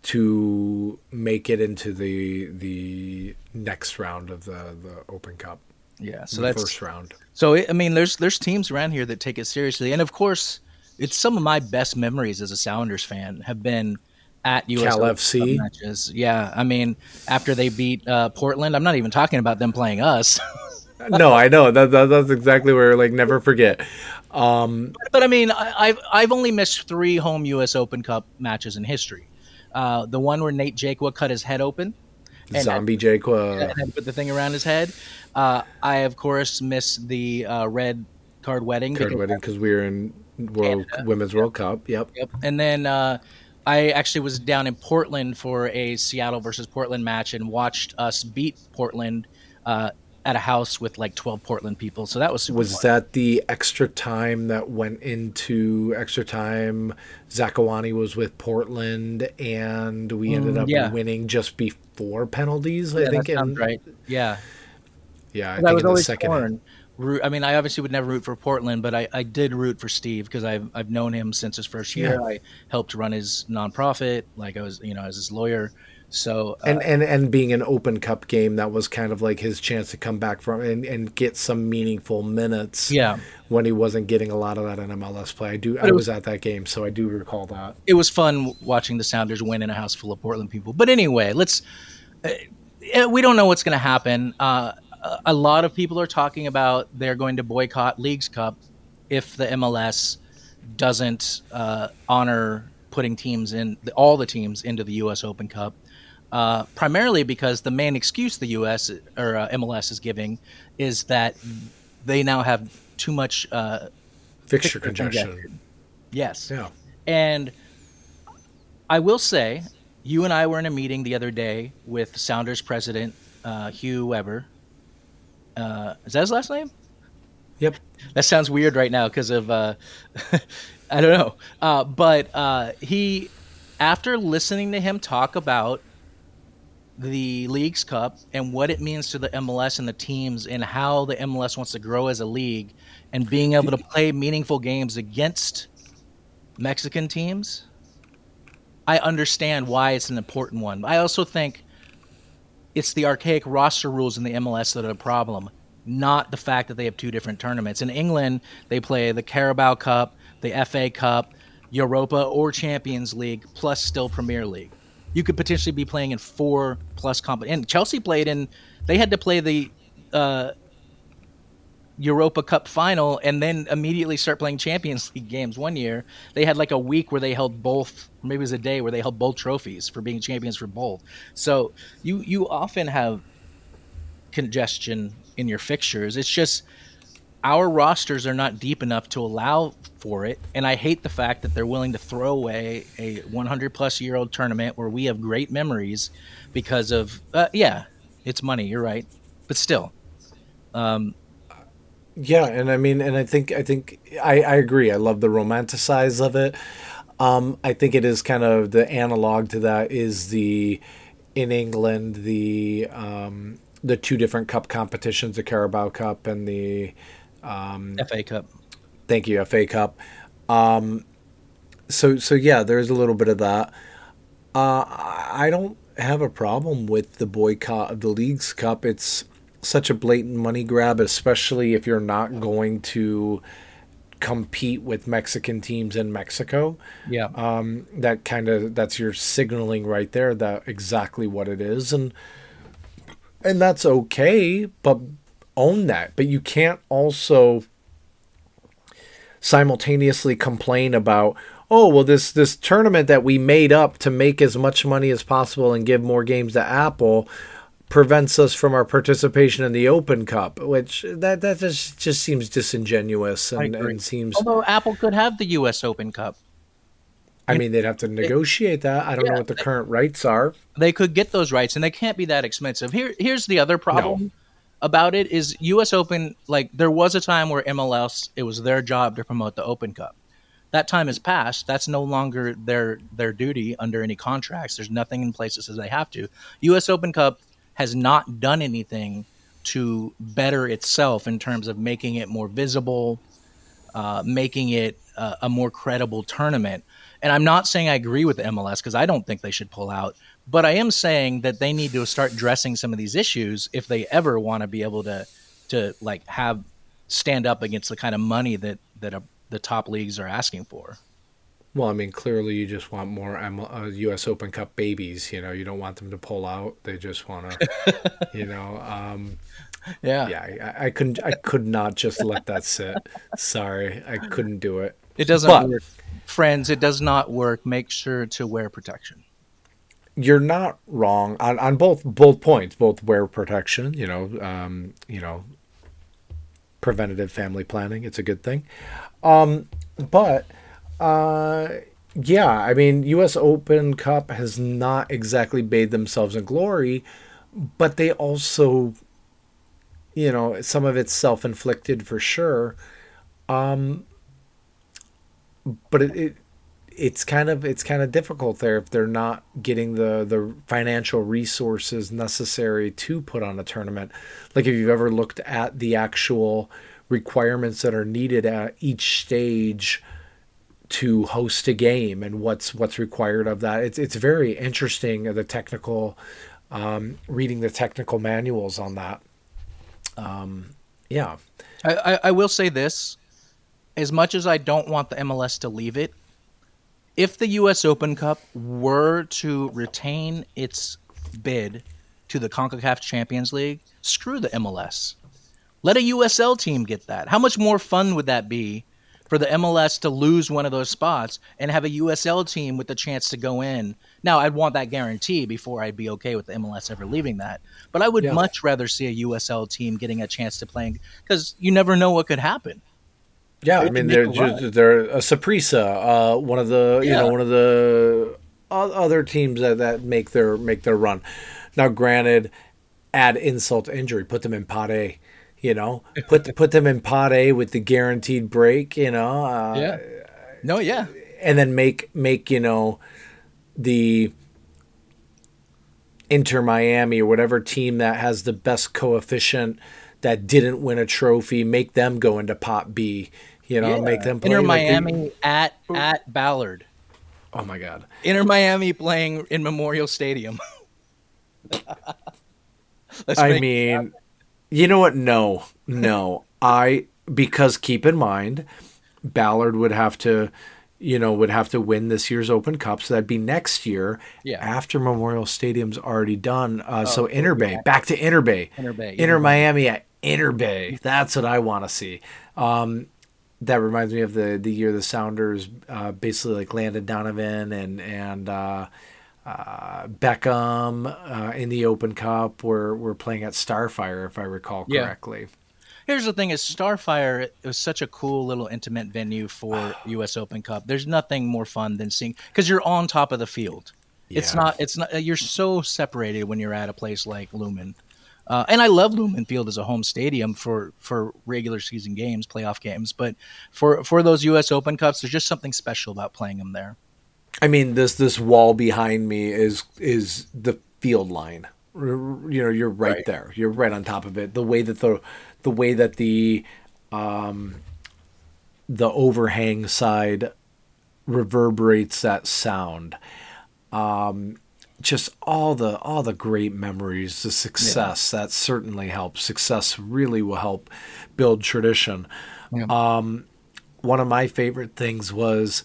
to make it into the the next round of the the Open Cup. Yeah, so the that's first round. So it, I mean, there's there's teams around here that take it seriously, and of course, it's some of my best memories as a Sounders fan have been at US Cal FC? Matches. Yeah, I mean, after they beat uh, Portland, I'm not even talking about them playing us, no, I know that, that that's exactly where like never forget. Um, but I mean, I, I've I've only missed three home US Open Cup matches in history. Uh, the one where Nate Jaqua cut his head open And- Zombie Jaqua. and put the thing around his head. Uh, I of course missed the uh, red card wedding. Card because wedding because we were in World Women's World Cup. Yep. Yep. And then uh, I actually was down in Portland for a Seattle versus Portland match and watched us beat Portland uh, at a house with like 12 Portland people. So that was super Was fun. that the extra time that went into extra time? Zakuani was with Portland, and we ended Mm, up yeah. winning just before penalties. Yeah, I think. in, right. Yeah. Yeah, I I, think was in the always second. torn. I mean, I obviously would never root for Portland, but I, I did root for Steve because I've I've known him since his first year. Yeah. I helped run his nonprofit, like I was, you know, as his lawyer. So uh, And, and and being an Open Cup game, that was kind of like his chance to come back from and, and get some meaningful minutes. yeah, when he wasn't getting a lot of that in MLS play. I do. I was was- at that game, so I do recall that. it was fun watching the Sounders win in a house full of Portland people. But anyway, let's. Uh, eh, we don't know what's going to happen. Uh, a- a lot of people are talking about they're going to boycott Leagues Cup if the MLS doesn't uh, honor putting teams in all the teams into the U.S. Open Cup. Uh, primarily because the main excuse the U.S. or uh, MLS is giving is that they now have too much uh, Fixture congestion. congestion. yes Yeah. and I will say, you and I were in a meeting the other day with Sounders president uh, Hugh Weber. Uh, is that his last name? Yep. That sounds weird right now because of uh, I don't know. Uh, but uh, he, after listening to him talk about the Leagues Cup and what it means to the MLS and the teams and how the MLS wants to grow as a league and being able to play meaningful games against Mexican teams, I understand why it's an important one. I also think it's the archaic roster rules in the MLS that are the problem, not the fact that they have two different tournaments. In England, they play the Carabao Cup, the FA Cup, Europa or Champions League, plus still Premier League. You could potentially be playing in four plus comp. And Chelsea played in. They had to play the uh, Europa Cup final and then immediately start playing Champions League games. One year, they had like a week where they held both, maybe it was a day where they held both trophies for being champions for both. So you you often have congestion in your fixtures. It's just our rosters are not deep enough to allow for it, and I hate the fact that they're willing to throw away a 100 plus year old tournament where we have great memories because of uh, yeah, it's money. You're right, but still. Um, Yeah, and I mean, and I think I think I, I agree. I love the romanticize of it. Um, I think it is kind of the analog to that is the in England the um, the two different cup competitions, the Carabao Cup and the FA Cup. thank you FA Cup. Um, so so yeah, there's a little bit of that. Uh, I don't have a problem with the boycott of the league's cup. It's such a blatant money grab, especially if you're not going to compete with Mexican teams in Mexico. Yeah. Um, that kind of that's your signaling right there that exactly what it is, and and that's okay, but own that. But you can't also simultaneously complain about oh well this this tournament that we made up to make as much money as possible and give more games to Apple prevents us from our participation in the Open Cup, which that that just just seems disingenuous and, and seems. Although Apple could have the U.S. Open Cup, I mean, they'd have to negotiate that. I don't know what the current rights are. they could get those rights, and they can't be that expensive. Here, here's the other problem about it: is U.S. Open like there was a time where MLS it was their job to promote the Open Cup. That time has passed. That's no longer their their duty under any contracts. There's nothing in place that says they have to. U.S. Open Cup has not done anything to better itself in terms of making it more visible, uh, making it uh, a more credible tournament. And I'm not saying I agree with MLS because I don't think they should pull out, but I am saying that they need to start addressing some of these issues if they ever want to be able to to like have stand up against the kind of money that that uh the top leagues are asking for. Well, I mean, clearly you just want more M- uh, U.S. Open Cup babies. You know, you don't want them to pull out. They just want to, you know. Um, Yeah, yeah, I, I couldn't. I could not just let that sit. Sorry, I couldn't do it. it doesn't But- work, friends. It does not work. Make sure to wear protection. You're not wrong on, on both both points. Both wear protection. You know, um, you know, preventative family planning. It's a good thing. Um, but uh, yeah, I mean, U.S. Open Cup has not exactly bathed themselves in glory, but they also, you know, some of it's self-inflicted for sure. Um, but it, it it's kind of it's kind of difficult there if they're not getting the the financial resources necessary to put on a tournament. Like if you've ever looked at the actual requirements that are needed at each stage to host a game and what's what's required of that. It's it's very interesting uh, the technical um, reading the technical manuals on that. Um, yeah, I, I, I will say this: as much as I don't want the MLS to leave it, if the U.S. Open Cup were to retain its bid to the CONCACAF Champions League, screw the MLS. Let a USL team get that. How much more fun would that be for the MLS to lose one of those spots and have a USL team with the chance to go in? Now, I'd want that guarantee before I'd be okay with the MLS ever leaving that. But I would Yeah. much rather see a USL team getting a chance to play because you never know what could happen. Yeah. I mean, they're just, they're a Saprissa, uh, one of the you know one of the other teams that, that make their make their run. Now, granted, add insult to injury, put them in pot A. You know, put put them in pot A with the guaranteed break. You know, uh, No, yeah. and then make make you know the Inter Miami or whatever team that has the best coefficient that didn't win a trophy, make them go into pot B. You know, make them play Inter like Miami at at Ballard. oh my god! Inter Miami playing in Memorial Stadium. I mean, you know what? No, no. I because keep in mind, Ballard would have to, you know, would have to win this year's Open Cup, so that'd be next year Yeah. Oh, after Memorial Stadium's already done. Uh, so Interbay, back to Interbay, Inter Bay, Inter Inter Miami at Interbay. That's what I want to see. Um, that reminds me of the the year the Sounders uh, basically like Landon Donovan and and uh, uh, Beckham uh, in the Open Cup. Were were playing at Starfire, if I recall Yeah. correctly. Here's the thing: is Starfire it was such a cool little intimate venue for U.S. Open Cup. There's nothing more fun than seeing because you're on top of the field. It's not. It's not. You're so separated when you're at a place like Lumen. Uh, and I love Lumen Field as a home stadium for, for regular season games, playoff games. But for for those U.S. Open Cups, there's just something special about playing them there. I mean, this this wall behind me is is the field line. You know, you're right, Right. there. You're right on top of it. The way that the the way that the um, the overhang side reverberates that sound. Um, just all the all the great memories, the success that certainly helps. Success really will help build tradition. Um, one of my favorite things was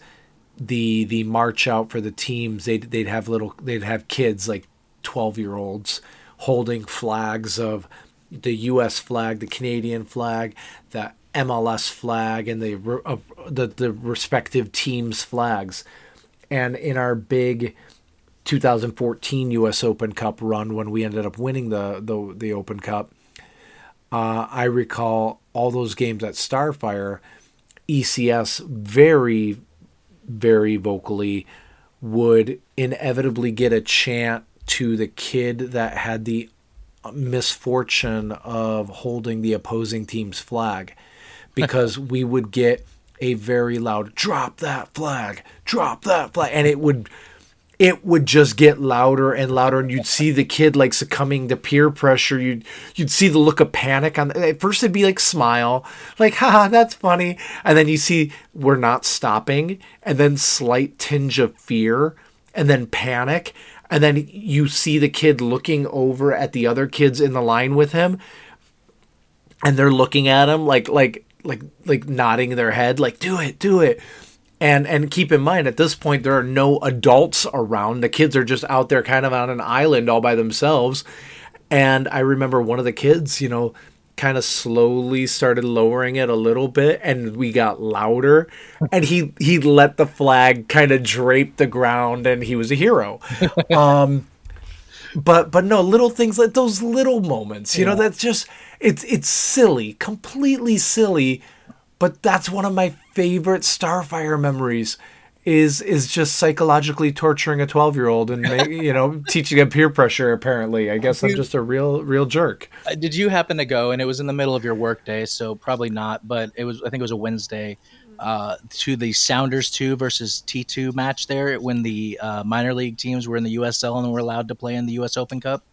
the the march out for the teams. They'd they'd have little they'd have kids like twelve year olds holding flags of the U.S. flag, the Canadian flag, the MLS flag, and the uh, the the respective teams' flags. And in our big 2014 U.S. Open Cup run, when we ended up winning the the, the Open Cup, uh, I recall all those games at Starfire. ECS very, very vocally would inevitably get a chant to the kid that had the misfortune of holding the opposing team's flag because we would get a very loud drop that flag drop that flag and it would it would just get louder and louder and you'd see the kid like succumbing to peer pressure. You'd you'd see the look of panic on at first it'd be like smile like haha that's funny and then you see we're not stopping and then slight tinge of fear and then panic and then you see the kid looking over at the other kids in the line with him and they're looking at him like like like like nodding their head like do it do it and and keep in mind at this point there are no adults around. The kids are just out there kind of on an island all by themselves. And i remember one of the kids you know kind of slowly started lowering it a little bit and we got louder. And he he let the flag kind of drape the ground and he was a hero. Um but but no little things like those little moments you know that's just it's it's silly completely silly. But that's one of my favorite starfire memories is is just psychologically torturing a 12 year old and you know teaching him peer pressure apparently i guess i'm just a real real jerk Uh, Did you happen to go? And it was in the middle of your workday, so probably not. But it was. I think it was a Wednesday. Uh, to the Sounders two versus T two match there when the uh, minor league teams were in the USL and were allowed to play in the US Open Cup.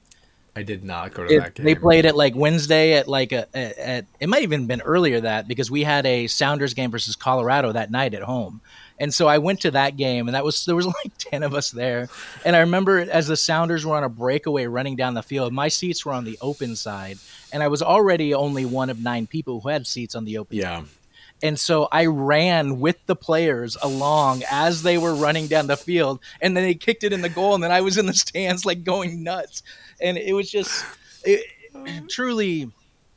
I did not go to It- that game. they played it like Wednesday at like a at, at it might even been earlier that because we had a Sounders game versus Colorado that night at home. And so I went to that game and that was there was like 10 of us there. And I remember as the Sounders were on a breakaway running down the field, my seats were on the open side. And I was already only one of 9 people who had seats on the open yeah. and so I ran with the players along as they were running down the field, and then they kicked it in the goal, and then I was in the stands like going nuts, and it was just it, truly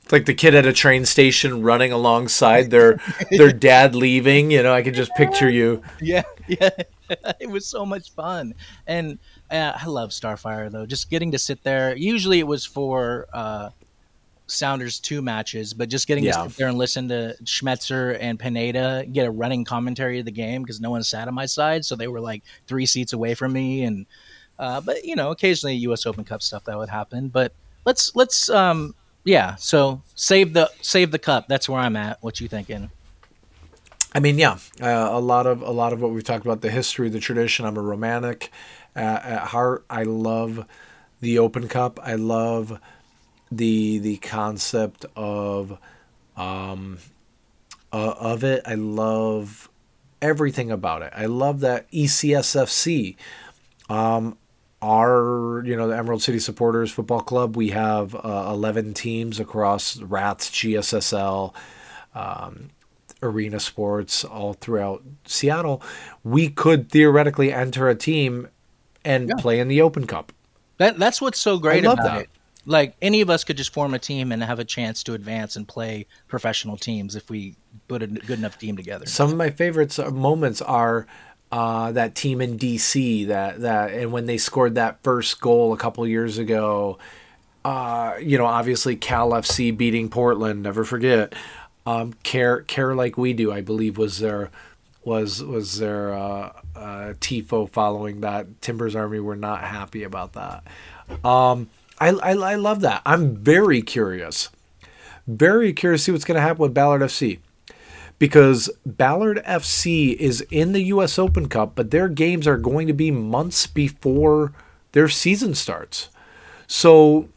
It's like the kid at a train station running alongside their their dad leaving you know i could just picture you. Yeah yeah. It was so much fun. And uh, i love starfire though just getting to sit there. Usually it was for uh sounders two matches but just getting Yeah. to sit there and listen to schmetzer and pineda get a running commentary of the game because no one sat on my side so they were like three seats away from me and uh but you know occasionally us open cup stuff that would happen but let's let's um yeah so save the save the cup that's where i'm at what you thinking I mean, yeah, uh, a lot of a lot of what we've talked about, the history, the tradition. I'm a romantic uh, at heart. I love the Open Cup. I love the the concept of um uh, of it. I love everything about it. I love that ECSFC. Um, our you know the Emerald City Supporters Football Club. We have uh, 11 teams across Rats, GSSL arena sports all throughout Seattle, we could theoretically enter a team and play in the Open Cup. That that's what's so great about that. it. Like any of us could just form a team and have a chance to advance and play professional teams if we put a good enough team together. Some of my favorites uh, moments are uh, that team in DC that that and when they scored that first goal a couple years ago. Uh, you know, obviously Cal FC beating Portland. Never forget. Um, care care like we do. I believe was their was was their uh, uh, tifo following that. Timbers Army were not happy about that. Um, I, I I love that. I'm very curious, very curious to see what's going to happen with Ballard FC because Ballard FC is in the U.S. Open Cup, but their games are going to be months before their season starts. So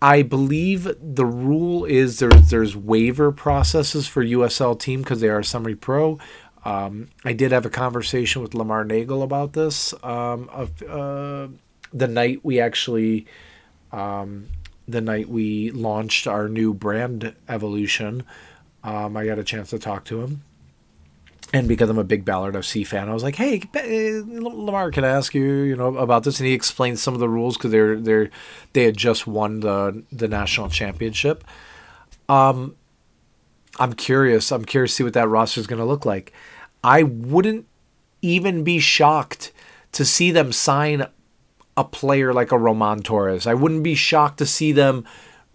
I believe the rule is there's there's waiver processes for USL team because they are semi pro. Um, I did have a conversation with Lamar Neagle about this um, of uh, the night we actually um, the night we launched our new brand evolution. Um, I got a chance to talk to him. And because I'm a big Ballard FC fan, I was like, "Hey, eh, Lamar, can I ask you, you know, about this?" And he explained some of the rules because they're they're they had just won the the national championship. Um, I'm curious. I'm curious to see what that roster is going to look like. I wouldn't even be shocked to see them sign a player like a Roman Torres. I wouldn't be shocked to see them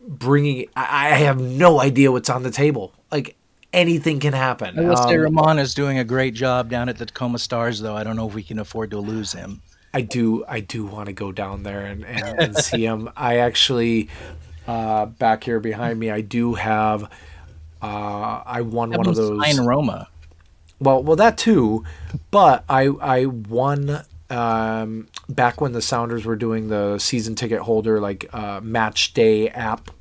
bringing. I have no idea what's on the table. Like anything can happen. I will say Um, Ramon is doing a great job down at the Tacoma Stars, though. I don't know if we can afford to lose him. I do. I do want to go down there and, and, and see him. I actually uh, back here behind me. I do have. Uh, I won Have one of those. sign Roma. Well, well, that too, but I I won um, back when the Sounders were doing the season ticket holder like uh, match day app,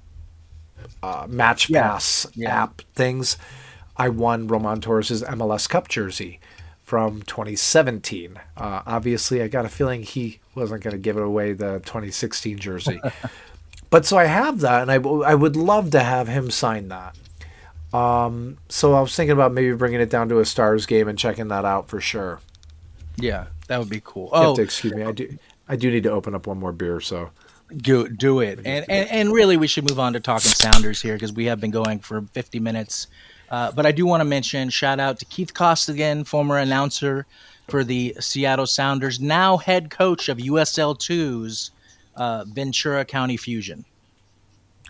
uh, match pass yeah. app things. I won Roman Torres' MLS Cup jersey from 2017. Uh, obviously, I got a feeling he wasn't going to give it away the 2016 jersey. but so I have that, and I, w- I would love to have him sign that. Um, so I was thinking about maybe bringing it down to a Stars game and checking that out for sure. Yeah, that would be cool. Oh, to excuse me. I do. I do need to open up one more beer. So do, do it. And, and and really, we should move on to talking Sounders here because we have been going for 50 minutes. Uh, but I do want to mention shout out to Keith Costigan, former announcer for the Seattle Sounders, now head coach of USL 2's uh, Ventura County Fusion.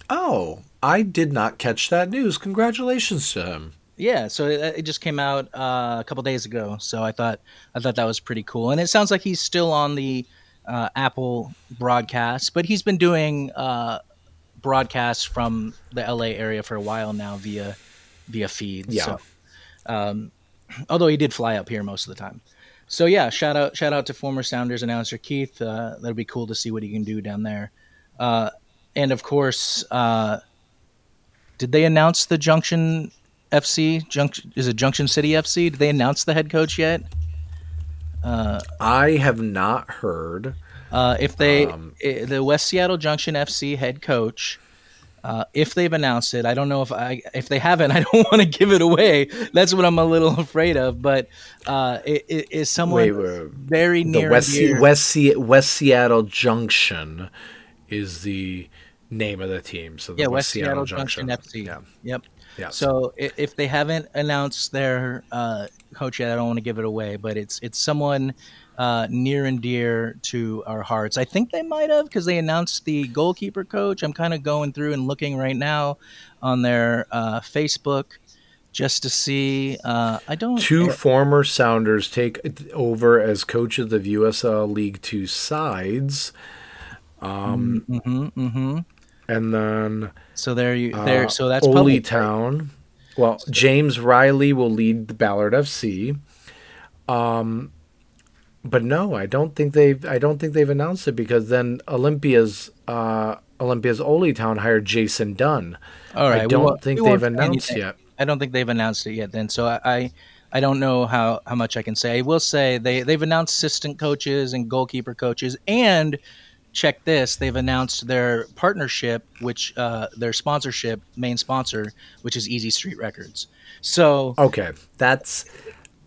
oh, I did not catch that news. Congratulations to him. Yeah, so it, it just came out uh, a couple days ago. So I thought I thought that was pretty cool, and it sounds like he's still on the uh, Apple broadcast, but he's been doing uh, broadcasts from the LA area for a while now via via feeds. Yeah. So, um, although he did fly up here most of the time. So yeah, shout out shout out to former Sounders announcer Keith. Uh, that'd be cool to see what he can do down there. Uh, and of course, uh, did they announce the Junction FC? Junction is it Junction City FC? Did they announce the head coach yet? I have not heard. Uh, if they Um, the West Seattle Junction FC head coach, uh, if they've announced it, I don't know if I if they haven't. I don't want to give it away. That's what I'm a little afraid of. But uh, it, it is someone Wait, very The near West Se- West Se- West Seattle Junction is the name of the team. So the yeah, West Seattle, Junction, FC. Yeah. Yep. Yes. So if they haven't announced their uh, coach yet, I don't want to give it away, but it's it's someone uh, near and dear to our hearts. I think they might have because they announced the goalkeeper coach. I'm kind of going through and looking right now on their uh, Facebook just to see. Uh, I don't. Two former Sounders take over as coaches of the USL League Two sides, hmm hmm and then So there you there. uh, So that's Oly. Town. Well, James Riley will lead the Ballard FC. Um, but no, I don't think they've. I don't think they've announced it because then Olympia's uh, Olympia's Oly Town hired Jason Dunn. All right, I don't think they've announced anything. yet. I don't think they've announced it yet. Then, so I, I, I don't know how, how much I can say. I will say they they've announced assistant coaches and goalkeeper coaches, and check this, they've announced their partnership, which uh, their sponsorship main sponsor, which is Easy Street Records. So Okay, that's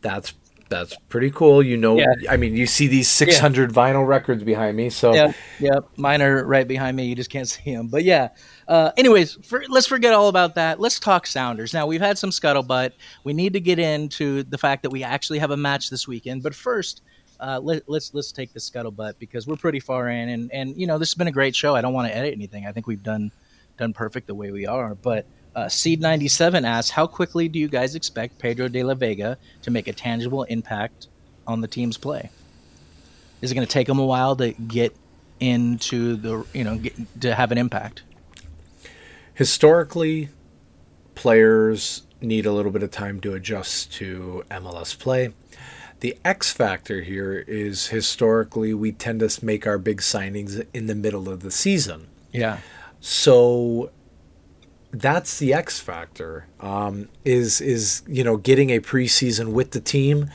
that's That's pretty cool. You know, Yeah. I mean, you see these 600 vinyl records behind me. So Yeah, yeah. Mine are right behind me. You just can't see them. But yeah. Uh, anyways, for, let's forget all about that. Let's talk Sounders. Now we've had some scuttlebutt. We need to get into the fact that we actually have a match this weekend. But first, uh, let, let's let's take the scuttlebutt because we're pretty far in, and and you know this has been a great show. I don't want to edit anything. I think we've done done perfect the way we are. But uh, Seed ninety seven asks, how quickly do you guys expect Pedro de la Vega to make a tangible impact on the team's play? Is it going to take him a while to get into the you know get, to have an impact? historically, players need a little bit of time to adjust to MLS play. The X factor here is historically we tend to make our big signings in the middle of the season. Yeah, So that's the X factor. Um, is is you know getting a preseason with the team.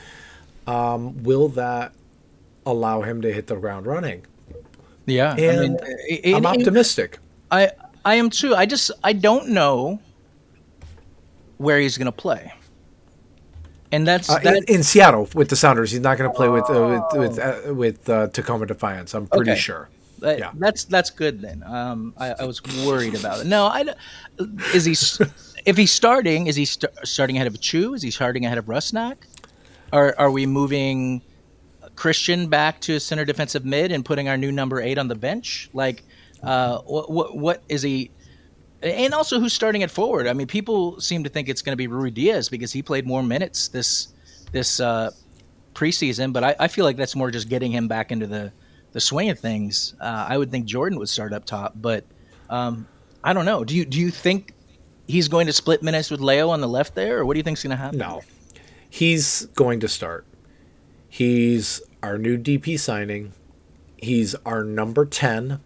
Um, will that allow him to hit the ground running? yeah. And I I'm optimistic. I I am too. I just I don't know where he's going to play, and that's Uh, in, in Seattle with the Sounders, he's not going to play with uh, with with, uh, with uh, Tacoma Defiance. I'm pretty Okay. sure. that- yeah. that's that's good then. Um, I, I was worried about it. No, I is he if he's starting? Is he st- starting ahead of Chu? Is he starting ahead of Rusnak? Are are we moving Christian back to center defensive mid and putting our new number eight on the bench? Like, uh, what what, what is he? And also, who's starting at forward? I mean, people seem to think it's going to be Ruidíaz because he played more minutes this this uh, preseason, but I, I feel like that's more just getting him back into the the swing of things. Uh, I would think Jordan would start up top, but um, I don't know. Do you do you think he's going to split minutes with Leo on the left there, or what do you think's going to happen? No, he's going to start. He's our new DP signing. He's our number ten.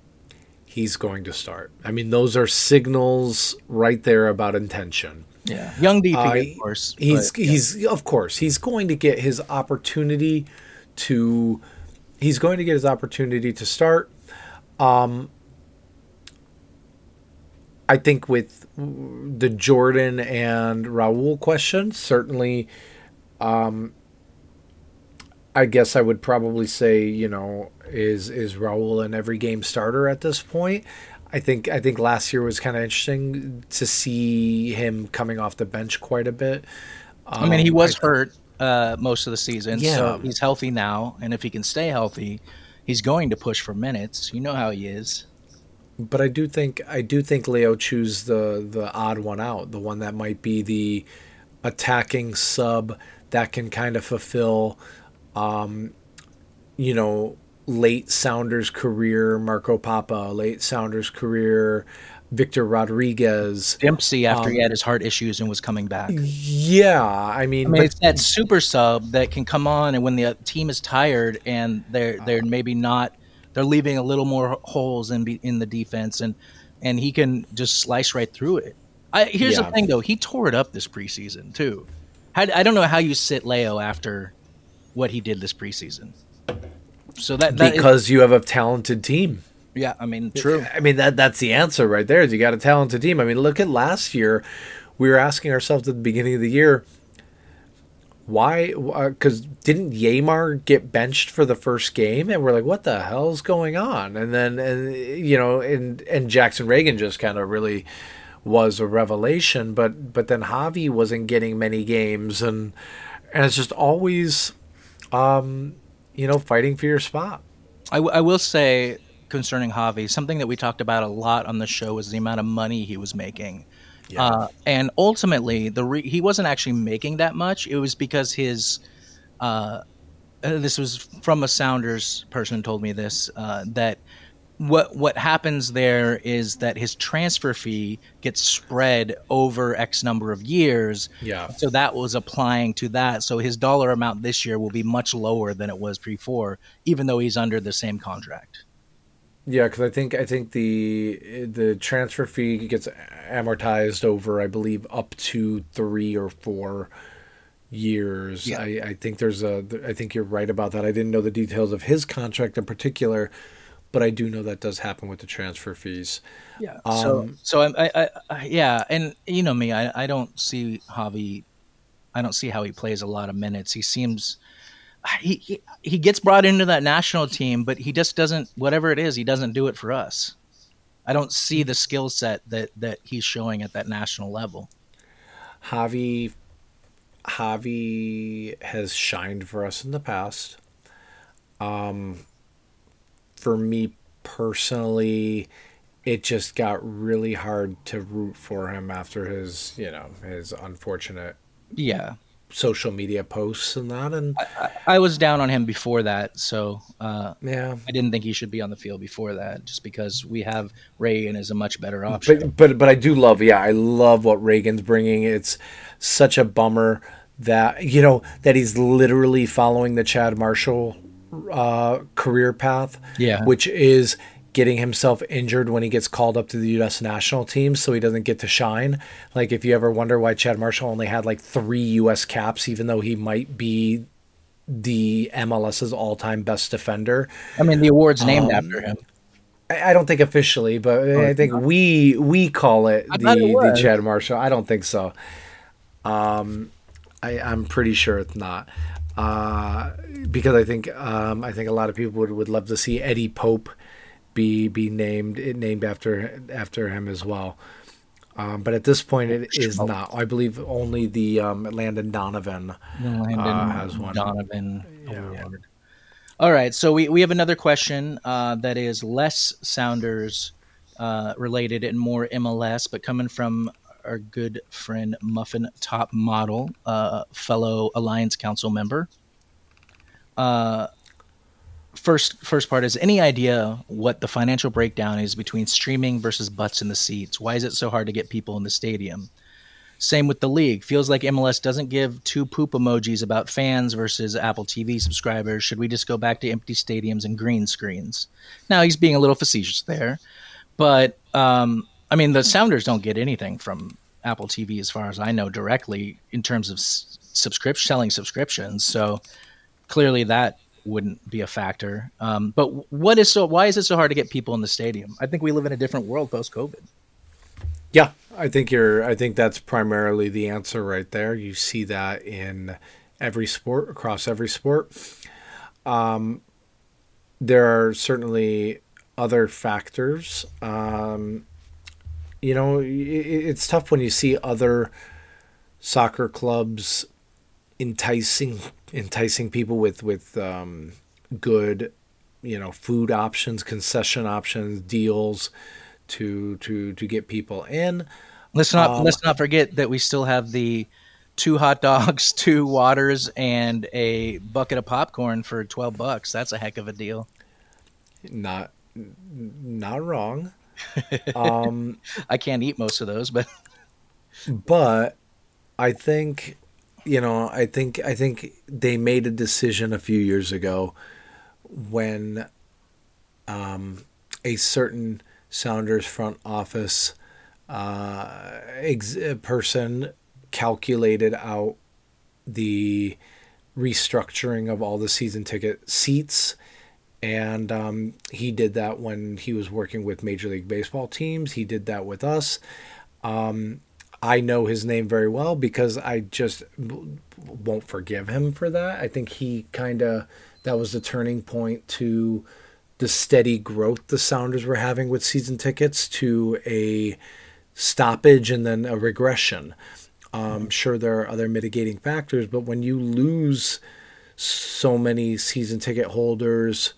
He's going to start. I mean, those are signals right there about intention. Yeah, young DP, Uh, of course. He's but, yeah. he's of course he's going to get his opportunity to he's going to get his opportunity to start. Um, I think with the Jordan and Raul question, certainly, um, I guess I would probably say you know is is Raul an every game starter at this point. I think I think last year was kind of interesting to see him coming off the bench quite a bit. I mean, he Um, was I- hurt uh, most of the season, so he's healthy now, and if he can stay healthy, he's going to push for minutes. You know how he is. but I do think I do think Leo choose the the odd one out, the one that might be the attacking sub that can kind of fulfill, um, you know, late Sounders career Marco Pappa, late Sounders career Victor Rodriguez. Dempsey, after he Um, had his heart issues and was coming back. Yeah, I mean, I mean, but- it's that super sub that can come on, and when the team is tired and they're they're maybe not, they're leaving a little more holes in be, in the defense, and and he can just slice right through it. I, here's Yeah. the thing, though, he tore it up this preseason too. How, I don't know how you sit Leo after what he did this preseason. So that, that is- because you have a talented team. yeah, I mean, true. I mean that that's the answer right there. Is you got a talented team. I mean, look at last year. We were asking ourselves at the beginning of the year, why? Because uh, didn't Yeimar get benched for the first game? And we're like, what the hell's going on? And then, and you know, and and Jackson Ragen just kind of really was a revelation. But but then Javi wasn't getting many games, and and it's just always, um, you know, fighting for your spot. I, w- I will say concerning Javi, something that we talked about a lot on the show was the amount of money he was making. Uh, and ultimately, the re- he wasn't actually making that much. It was because his. Uh, uh, this was from a Sounders person told me this uh, that what what happens there is that his transfer fee gets spread over X number of years. Yeah. So that was applying to that. So his dollar amount this year will be much lower than it was before, even though he's under the same contract. Yeah, because I think I think the the transfer fee gets amortized over, I believe, up to three or four years. Yeah. I, I think there's a. I think you're right about that. I didn't know the details of his contract in particular, but I do know that does happen with the transfer fees. Yeah. so Um, so I, I, I yeah, and you know me, I, I don't see Javi I don't see how he plays a lot of minutes. He seems he, he he gets brought into that national team, but he just doesn't. Whatever it is, he doesn't do it for us. I don't see the skill set that that he's showing at that national level. Javi Javi has shined for us in the past. Um, for me personally, it just got really hard to root for him after his, you know, his unfortunate Yeah, social media posts and that. And I was down on him before that, so uh, yeah, I didn't think he should be on the field before that, just because we have Ragen as a much better option. but but but I do love, yeah, I love what Ragen's bringing. It's such a bummer that you know that he's literally following the Chad Marshall uh, career path, Yeah. which is getting himself injured when he gets called up to the U.S. national team, so he doesn't get to shine. Like if you ever wonder why Chad Marshall only had like three U.S. caps, even though he might be the MLS's all-time best defender. I mean, the award's named Um, after him. I I don't think officially, but I it's think we we call it the, it the. Chad Marshall. I don't think so. Um, I, I'm pretty sure it's not. Uh, because I think um, I think a lot of people would, would love to see Eddie Pope be be named named after after him as well. Um, but at this point, it is Schmoke. not. I believe only the um, Landon Donovan Landon uh, has one. Donovan award. All right, so we, we have another question uh, that is less Sounders uh, related and more MLS, but coming from our good friend Muffin Top Model, uh, fellow Alliance Council member. Uh, first, first part is any idea what the financial breakdown is between streaming versus butts in the seats? Why is it so hard to get people in the stadium? Same with the league. Feels like MLS doesn't give two poop emojis about fans versus Apple TV subscribers. Should we just go back to empty stadiums and green screens? Now he's being a little facetious there, but um, I mean the Sounders don't get anything from Apple TV as far as I know directly in terms of subscription selling subscriptions. So clearly that wouldn't be a factor. Um, but what is so? Why is it so hard to get people in the stadium? I think we live in a different world post COVID. Yeah, I think you're. I think that's primarily the answer right there. You see that in every sport across every sport. Um, there are certainly other factors. Um, you know, it's tough when you see other soccer clubs enticing enticing people with with um, good, you know, food options, concession options, deals to to to get people in. Let's not Um, let's not forget that we still have the two hot dogs, two waters, and a bucket of popcorn for twelve bucks. That's a heck of a deal. Not not wrong. Um, I can't eat most of those, but but I think you know, I think I think they made a decision a few years ago when um, a certain Sounders front office uh, ex- person calculated out the restructuring of all the season ticket seats. And um, he did that when he was working with Major League Baseball teams. He did that with us. Um, I know his name very well because I just won't forgive him for that. I think he kind of that was the turning point to the steady growth the Sounders were having with season tickets to a stoppage and then a regression. Um, sure, there are other mitigating factors, but when you lose so many season ticket holders,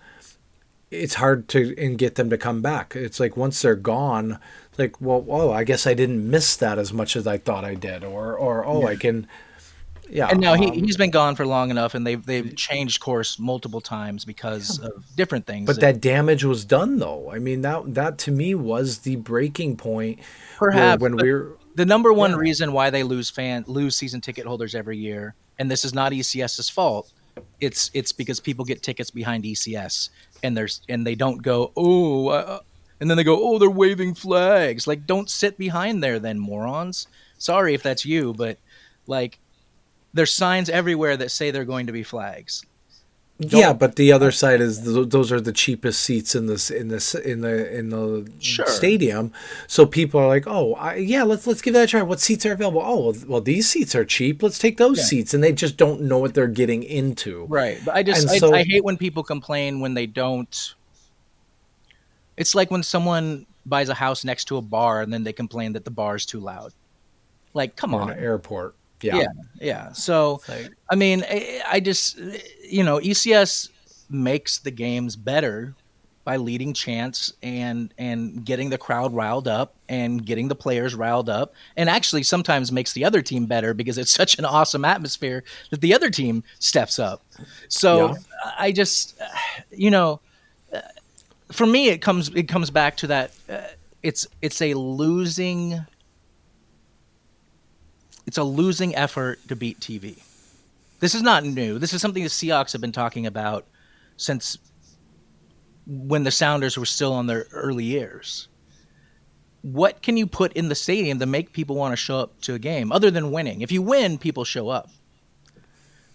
it's hard to and get them to come back. It's like once they're gone, like well, oh, I guess I didn't miss that as much as I thought I did, or or oh, I can, yeah. and now he, um, he's been gone for long enough, and they've they've changed course multiple times because of different things. but that damage was done though. I mean that that to me was the breaking point. perhaps when we were the number one Yeah. reason why they lose fan lose season ticket holders every year, and this is not ECS's fault. It's it's because people get tickets behind ECS, and there's and they don't go oh, uh, and then they go oh they're waving flags. Like don't sit behind there then morons. Sorry if that's you, but like there's signs everywhere that say they're going to be flags. Yeah, but the other side is th- those are the cheapest seats in this in this in the in the Sure. stadium. So people are like, "Oh, I, yeah, let's let's give that a try. What seats are available? Oh, well, well these seats are cheap. Let's take those Yeah. seats." And they just don't know what they're getting into. Right. But I just I, so- I hate when people complain when they don't. It's like when someone buys a house next to a bar and then they complain that the bar is too loud. Like, come on. an airport. Yeah. Yeah, yeah. So, Like- I mean, I, I just, you know, ECS makes the games better by leading chance and and getting the crowd riled up and getting the players riled up and actually sometimes makes the other team better because it's such an awesome atmosphere that the other team steps up so Yeah. i just you know for me it comes it comes back to that uh, it's it's a losing it's a losing effort to beat TV. This is not new. This is something the Seahawks have been talking about since when the Sounders were still on their early years. What can you put in the stadium to make people want to show up to a game other than winning? If you win, people show up.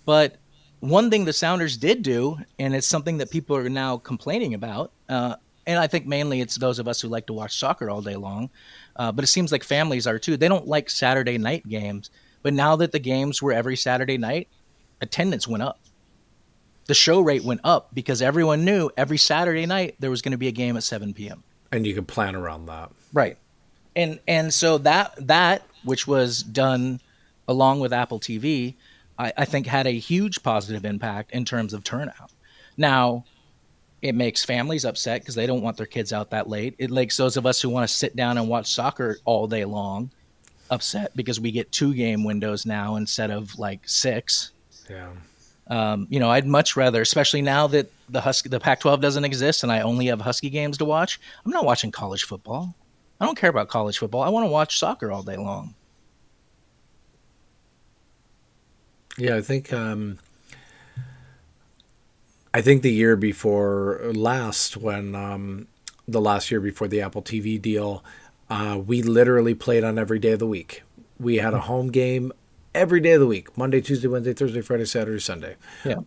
But one thing the Sounders did do, and it's something that people are now complaining about, uh, and I think mainly it's those of us who like to watch soccer all day long, uh, but it seems like families are too. They don't like Saturday night games, but now that the games were every Saturday night, attendance went up. The show rate went up because everyone knew every Saturday night there was going to be a game at 7 p.m. And you could plan around that. Right. And and so that that which was done along with Apple TV, I, I think had a huge positive impact in terms of turnout. Now, it makes families upset because they don't want their kids out that late. It makes those of us who want to sit down and watch soccer all day long upset because we get two game windows now instead of like six. Yeah. Um, you know, I'd much rather, especially now that the Husky, the Pac-12 doesn't exist, and I only have Husky games to watch. I'm not watching college football. I don't care about college football. I want to watch soccer all day long. Yeah, I think um, I think the year before last, when um, the last year before the Apple TV deal, uh, we literally played on every day of the week. We had a home game every day of the week: Monday, Tuesday, Wednesday, Thursday, Friday, Saturday, Sunday. Yeah.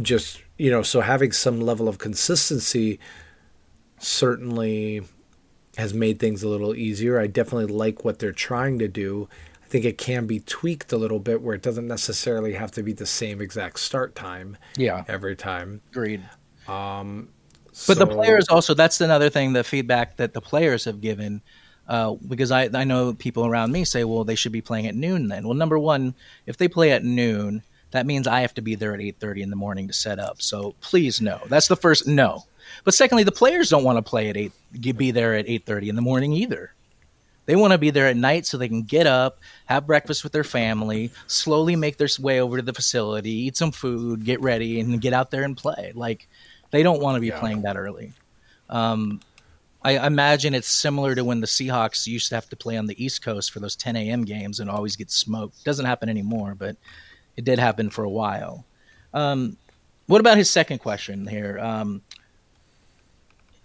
Just you know, so having some level of consistency certainly has made things a little easier. I definitely like what they're trying to do. I think it can be tweaked a little bit where it doesn't necessarily have to be the same exact start time Yeah. every time. Agreed. Um, But the players also, that's another thing, the feedback that the players have given. Uh, because I, I know people around me say, well, they should be playing at noon then. Well, number one, if they play at noon, that means I have to be there at 8.30 in the morning to set up. So please no. That's the first no. But secondly, the players don't want to play at 8, be there at 8.30 in the morning either. They want to be there at night so they can get up, have breakfast with their family, slowly make their way over to the facility, eat some food, get ready, and get out there and play. Like, they don't want to be Yeah. playing that early. Um, I imagine it's similar to when the Seahawks used to have to play on the East Coast for those 10 a.m. games and always get smoked. Doesn't happen anymore, but it did happen for a while. Um, what about his second question here? Um,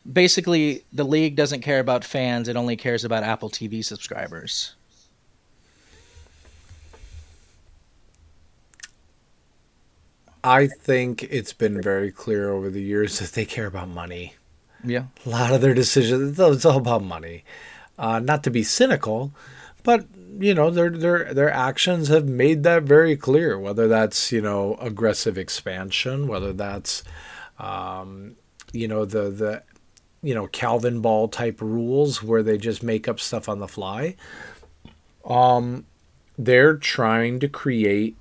basically, the league doesn't care about fans; it only cares about Apple TV subscribers. I think it's been very clear over the years that they care about money. Yeah, A lot of their decisions, it's all about money. Uh, not to be cynical, but you know their their their actions have made that very clear. Whether that's you know aggressive expansion, whether that's um, you know the the you know Calvin Ball type rules where they just make up stuff on the fly. Um, they're trying to create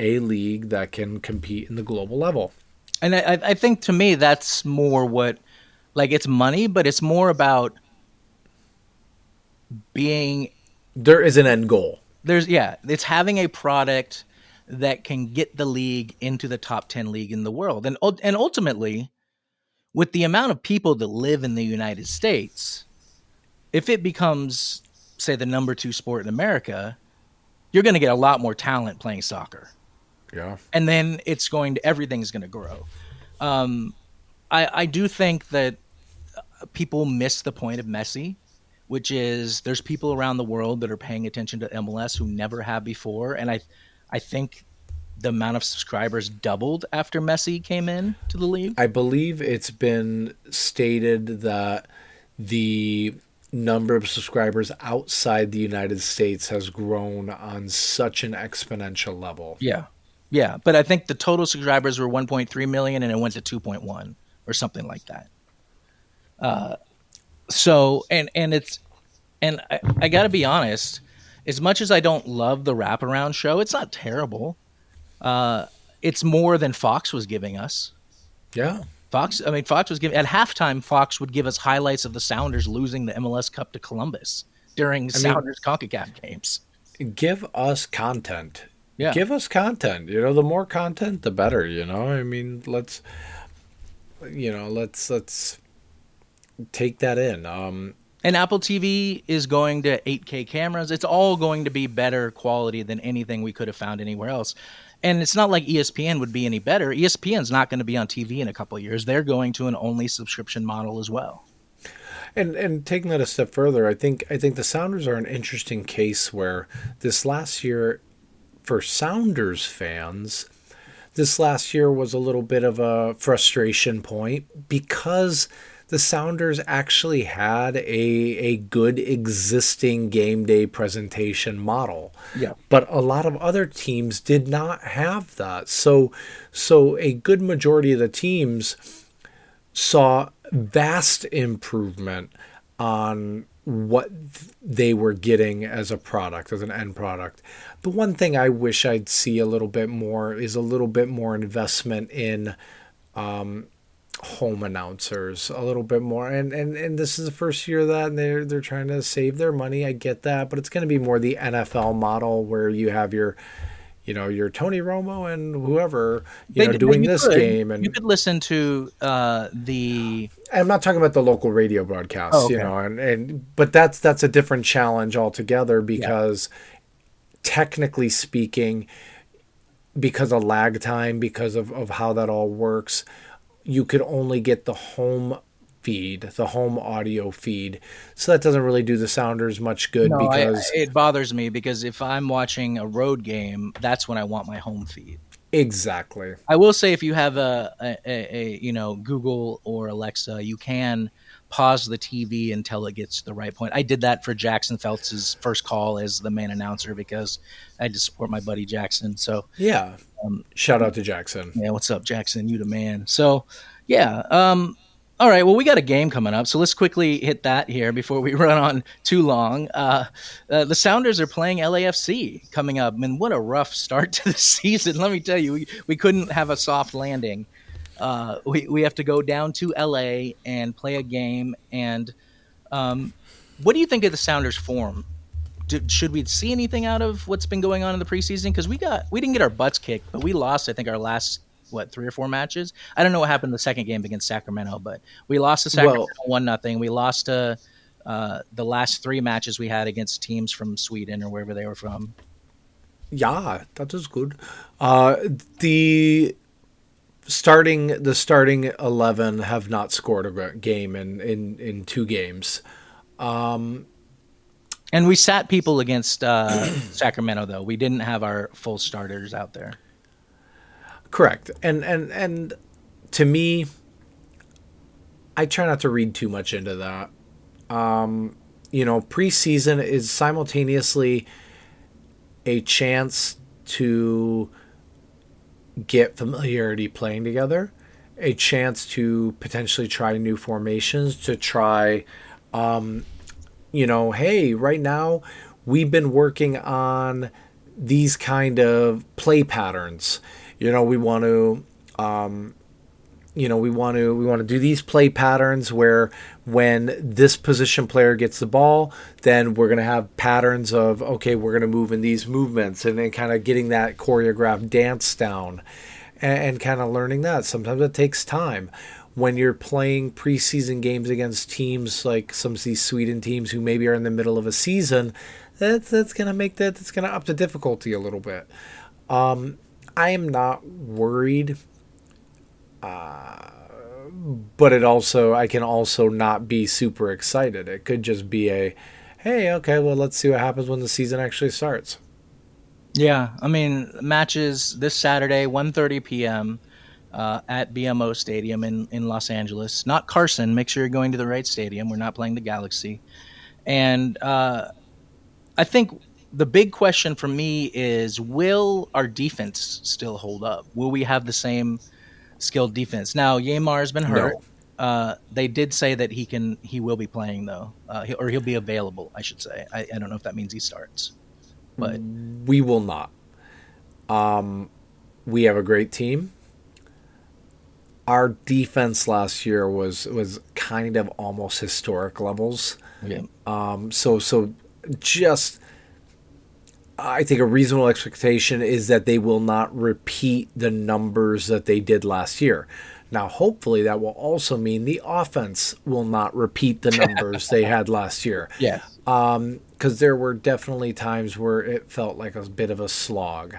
a league that can compete in the global level. and I, I think to me that's more what, like, it's money, but it's more about being There is an end goal. there's yeah it's having a product that can get the league into the top 10 league in the world and and ultimately with the amount of people that live in the United States if it becomes say the number 2 sport in America you're going to get a lot more talent playing soccer Yeah. and then it's going to everything's going to grow. Um, I, I do think that people miss the point of Messi, which is there's people around the world that are paying attention to MLS who never have before, and I I think the amount of subscribers doubled after Messi came in to the league. I believe it's been stated that the number of subscribers outside the United States has grown on such an exponential level. Yeah. Yeah, but I think the total subscribers were 1.3 million and it went to 2.1 or something like that. Uh, so and and it's and I, I got to be honest, as much as I don't love the wraparound show, it's not terrible. Uh, it's more than Fox was giving us. Yeah. Fox, I mean, Fox was giving at halftime. Fox would give us highlights of the Sounders losing the MLS Cup to Columbus during Sounders Concacaf games. Give us content. Yeah. Give us content. You know, the more content the better, you know? I mean, let's you know, let's let's take that in. Um And Apple TV is going to 8K cameras. It's all going to be better quality than anything we could have found anywhere else. And it's not like ESPN would be any better. ESPN's not going to be on TV in a couple years. They're going to an only subscription model as well. And and taking that a step further, I think I think the Sounders are an interesting case where this last year, for Sounders fans, this last year was a little bit of a frustration point because the Sounders actually had a a good existing game day presentation model. Yeah. But a lot of other teams did not have that. So so a good majority of the teams saw vast improvement on what they were getting as a product, as an end product. The one thing I wish I'd see a little bit more is a little bit more investment in um, home announcers, a little bit more. And, and and this is the first year that and they're they're trying to save their money. I get that, but it's going to be more the NFL model where you have your you know your Tony Romo and whoever you know doing this could- game and you could listen to uh, the I'm not talking about the local radio broadcasts, Oh, you know, and, and but that's that's a different challenge altogether because technically speaking, because of lag time, because of, of how that all works, you could only get the home feed, the home audio feed. So that doesn't really do the sounders much good No, I- because it bothers me because if I'm watching a road game, that's when I want my home feed. exactly. I will say if you have a, a, a, a you know Google or Alexa, you can pause the TV until it gets to the right point. I did that for Jackson Phelps's first call as the main announcer because I had to support my buddy Jackson. So Yeah. Um, Shout out to Jackson. yeah, what's up, Jackson? You the man. So yeah. Um, all right. Well, we got a game coming up, so let's quickly hit that here before we run on too long. Uh, uh, the Sounders are playing LAFC coming up, and what a rough start to the season. Let me tell you, we, we couldn't have a soft landing. Uh, we we have to go down to LA and play a game. And um, what do you think of the Sounders' form? Should we see anything out of what's been going on in the preseason? Because we got we didn't get our butts kicked, but we lost. I think our last what three or four matches. I don't know what happened in the second game against Sacramento, but we lost to Sacramento one nothing. We lost to uh, the last three matches we had against teams from Sweden or wherever they were from. Yeah, that is good. Uh, the starting the starting eleven have not scored a game in in in two games. And we sat people against uh, Sacramento though. We didn't have our full starters out there. Correct. And and and to me, I try not to read too much into that. Um, you know, preseason is simultaneously a chance to get familiarity playing together, a chance to potentially try new formations, to try um, you know, hey, right now we've been working on these kind of play patterns. You know, we want to, um, you know, we want to we want to do these play patterns where when this position player gets the ball, then we're going to have patterns of okay, we're going to move in these movements, and then kind of getting that choreographed dance down, and, and kind of learning that. Sometimes it takes time when you're playing preseason games against teams like some of these Sweden teams who maybe are in the middle of a season, that's that's gonna make that that's gonna up the difficulty a little bit. Um, I am not worried, uh, but it also I can also not be super excited. It could just be a, hey, okay, well let's see what happens when the season actually starts. Yeah, I mean matches this Saturday, 1:30 p.m. Uh, at BMO Stadium in in Los Angeles. Not Carson. Make sure you're going to the right stadium. We're not playing the Galaxy. And uh, I think the big question for me is: Will our defense still hold up? Will we have the same skilled defense? Now, Yeimar has been hurt. No. Uh, they did say that he can. He will be playing though, uh, he- or he'll be available. I should say. I, I don't know if that means he starts, but We will not. Um, we have a great team. Our defense last year was was kind of almost historic levels. yeah. Um, so so just I think a reasonable expectation is that they will not repeat the numbers that they did last year. Now, hopefully, that will also mean the offense will not repeat the numbers they had last year. Yes. because there were definitely times where it felt like a bit of a slog.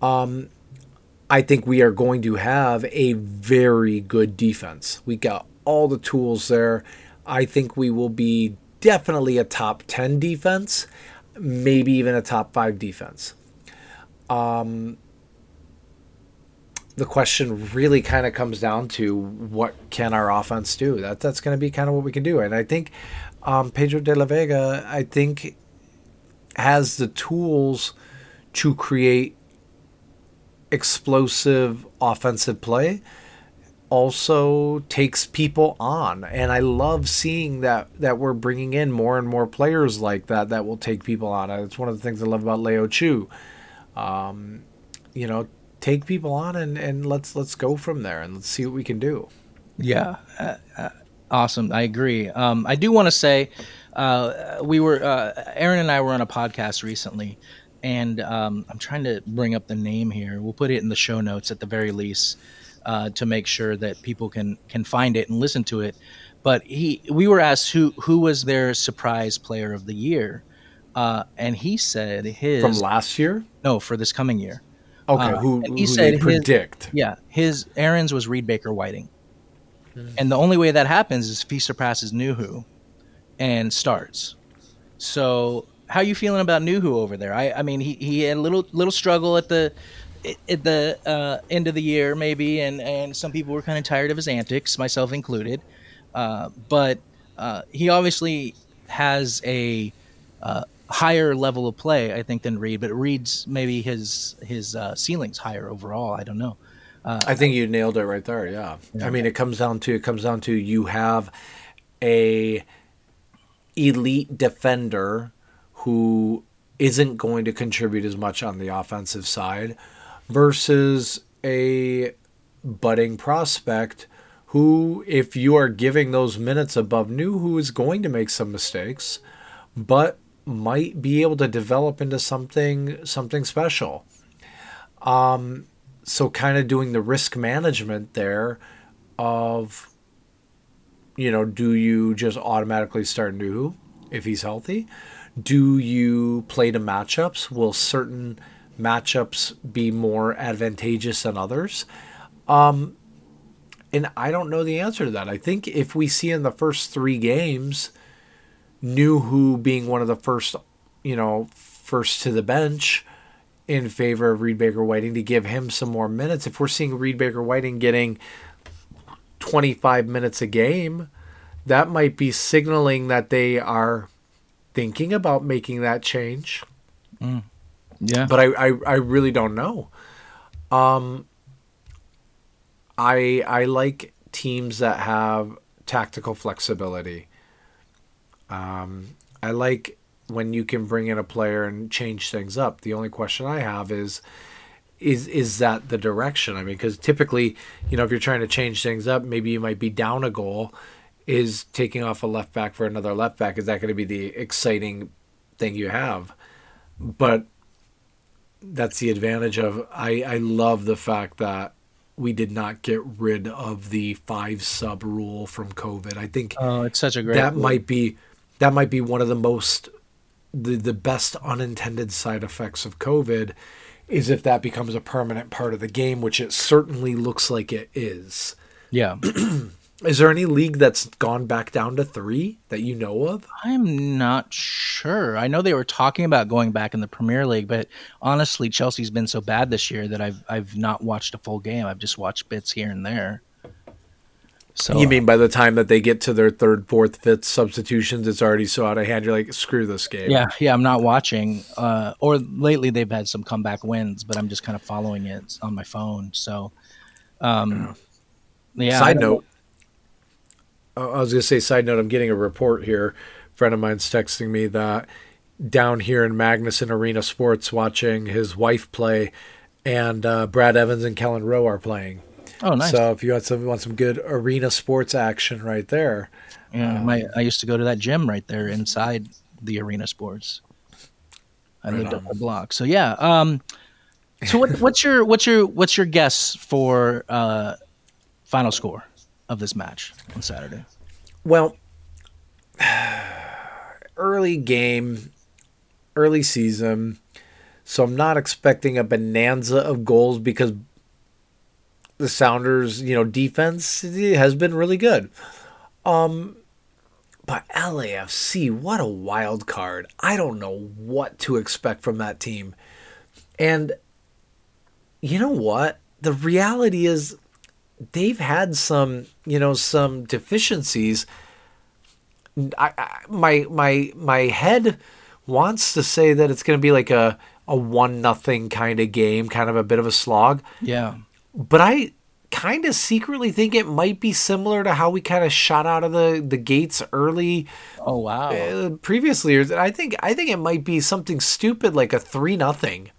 Um, I think we are going to have a very good defense. We got all the tools there. I think we will be definitely a top 10 defense, maybe even a top 5 defense. Um, the question really kind of comes down to what can our offense do? That that's going to be kind of what we can do. And I think um, Pedro de la Vega, I think, has the tools to create explosive offensive play. Also takes people on, and I love seeing that that we're bringing in more and more players like that that will take people on. It's one of the things I love about Leo Chu. Um, you know, take people on and, and let's let's go from there and let's see what we can do. Yeah, uh, uh, awesome. I agree. Um, I do want to say, uh, we were uh, Aaron and I were on a podcast recently, and um, I'm trying to bring up the name here. We'll put it in the show notes at the very least uh, to make sure that people can can find it and listen to it. But he, we were asked who who was their surprise player of the year, uh, and he said his From last year, no for this coming year. okay, Uh, who, and he who said they his- predict? Yeah, his Aaron's was Reed Baker Whiting, Hmm. and the only way that happens is if he surpasses Nouhou and starts. So, how you feeling about Nouhou over there? I, I mean, he, he had a little little struggle at the at the uh, end of the year, maybe, and and some people were kind of tired of his antics, myself included. Uh, but uh, he obviously has a uh, higher level of play, I think, than Reed. But Reed's maybe his his uh, ceiling's higher overall. I don't know. I think you nailed it right there. Yeah. I mean, it comes down to it comes down to you have a elite defender who isn't going to contribute as much on the offensive side versus a budding prospect who, if you are giving those minutes above Nouhou, who is going to make some mistakes, but might be able to develop into something something special. Um, so kind of doing the risk management there of you know do you just automatically start Nouhou if he's healthy do you play to matchups? Will certain matchups be more advantageous than others? Um and i don't know the answer to that. I think if we see in the first three games Nouhou being one of the first you know first to the bench in favor of Reed Baker Whiting to give him some more minutes. If we're seeing Reed Baker Whiting getting 25 minutes a game, that might be signaling that they are thinking about making that change. Yeah, But I, I, I really don't know. Um, I I like teams that have tactical flexibility. Um, I like when you can bring in a player and change things up. The only question I have is is is that the direction? I mean, because typically, you know, if you're trying to change things up, maybe you might be down a goal. Is taking off a left back for another left back is that going to be the exciting thing you have? But that's the advantage of I I love the fact that we did not get rid of the five sub rule from COVID. I think oh, it's such a great. that might be that might be one of the most the the best unintended side effects of COVID is if that becomes a permanent part of the game, which it certainly looks like it is. yeah. Is there any league that's gone back down to three that you know of? I'm not sure. I know they were talking about going back in the Premier League, but honestly, Chelsea's been so bad this year that I've I've not watched a full game. I've just watched bits here and there. So You mean by the time that they get to their third, fourth, fifth substitutions, it's already so out of hand. You're like, screw this game. yeah, yeah, I'm not watching. Uh, or lately they've had some comeback wins, but I'm just kind of following it on my phone. So, um, yeah. I side note. I was going to say, side note, I'm getting a report here. A friend of mine's texting me that down here in Magnuson Arena Sports, watching his wife play, and uh, Brad Evans and Kelyn Rowe are playing. Oh, nice. So if you want some want some good arena sports action right there, Yeah, my I used to go to that gym right there inside the arena sports. I lived up the block. So yeah. Um, so what, what's your what's your what's your guess for uh, final score of this match on Saturday? Well, early game, early season. So I'm not expecting a bonanza of goals because the Sounders, you know, defense has been really good. Um but LAFC, what a wild card. I don't know what to expect from that team. And you know what? The reality is they've had some, you know, some deficiencies. I, I my my my head wants to say that it's going to be like a a one nothing kind of game, kind of a bit of a slog, Yeah. but I kind of secretly think it might be similar to how we kind of shot out of the the gates early Oh wow. uh, previous years. I think I think it might be something stupid like a three nothing.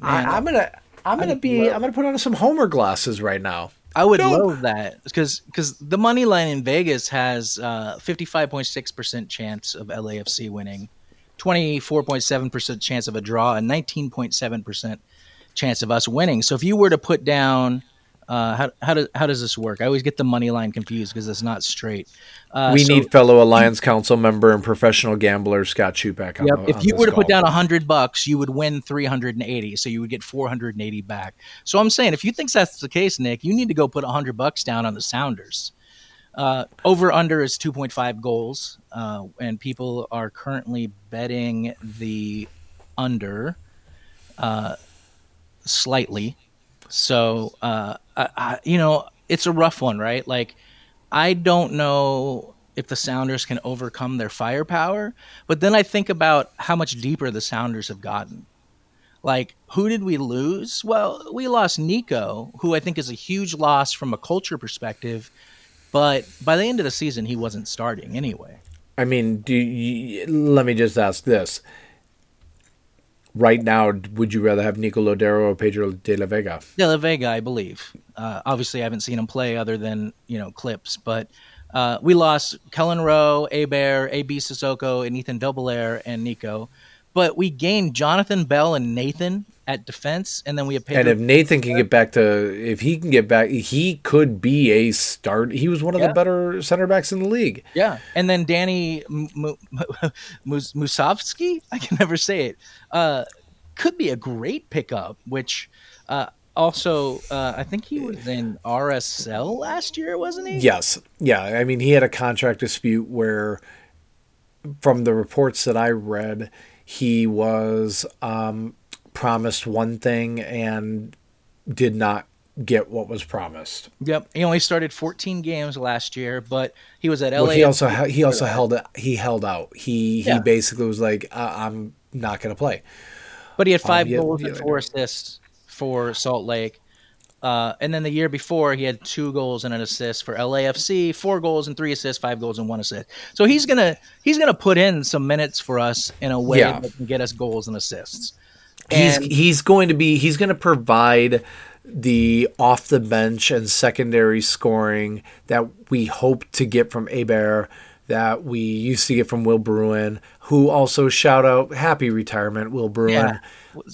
I'm gonna I'm gonna be I'm gonna put on some Homer glasses right now. I would No. love that because because the money line in Vegas has uh, fifty five point six percent chance of LAFC winning, twenty four point seven percent chance of a draw, and nineteen point seven percent chance of us winning. So if you were to put down, uh, how how does how does this work? I always get the money line confused because it's not straight. Uh, we so- need fellow Alliance Council member and professional gambler Scott Chupak. On Yep. the- If you were to put down a hundred bucks, you would win three hundred and eighty. So you would get four hundred and eighty back. So I'm saying, if you think that's the case, Nick, you need to go put a hundred bucks down on the Sounders. Uh, over under is two point five goals, uh, and people are currently betting the under uh, slightly. So I, you know, it's a rough one, right? Like I don't know if the Sounders can overcome their firepower, but then I think about how much deeper the Sounders have gotten. Like, who did we lose? Well, we lost Nico, who I think is a huge loss from a culture perspective, but by the end of the season, he wasn't starting anyway. I mean, do you, let me just ask this. Right now, would you rather have Nico Lodeiro or Pedro de la Vega? De La Vega, I believe. Uh, obviously, I haven't seen him play other than you know clips, but uh, we lost Kelyn Rowe, Heber, AB Sissoko, and Ethan Dobbelaere and Nico, but we gained Jonathan Bell and Nathan at defense, and then we have Pedro. And if Nathan can get back to, if he can get back, he could be a start. He was one of Yeah. the better center backs in the league. Yeah, and then Danny M- M- Mus- Musovski, I can never say it, uh, could be a great pickup. Which uh, also, uh, I think he was in RSL last year, wasn't he? Yes. Yeah. I mean, he had a contract dispute where, from the reports that I read, he was um, promised one thing and did not get what was promised. Yep. He only started 14 games last year, but he was at LA. Well, he also he, he also held. He held out. He Yeah. he basically was like, uh, I'm not going to play. but he had five yeah, goals yeah, and four assists for Salt Lake. Uh, and then the year before, he had two goals and an assist for LAFC, four goals and three assists, five goals and one assist. So he's gonna he's gonna put in some minutes for us in a way Yeah. that can get us goals and assists. He's And- he's going to be he's going to provide the off the bench and secondary scoring that we hope to get from Heber, that we used to get from Will Bruin, who also shout out happy retirement, Will Bruin. Yeah.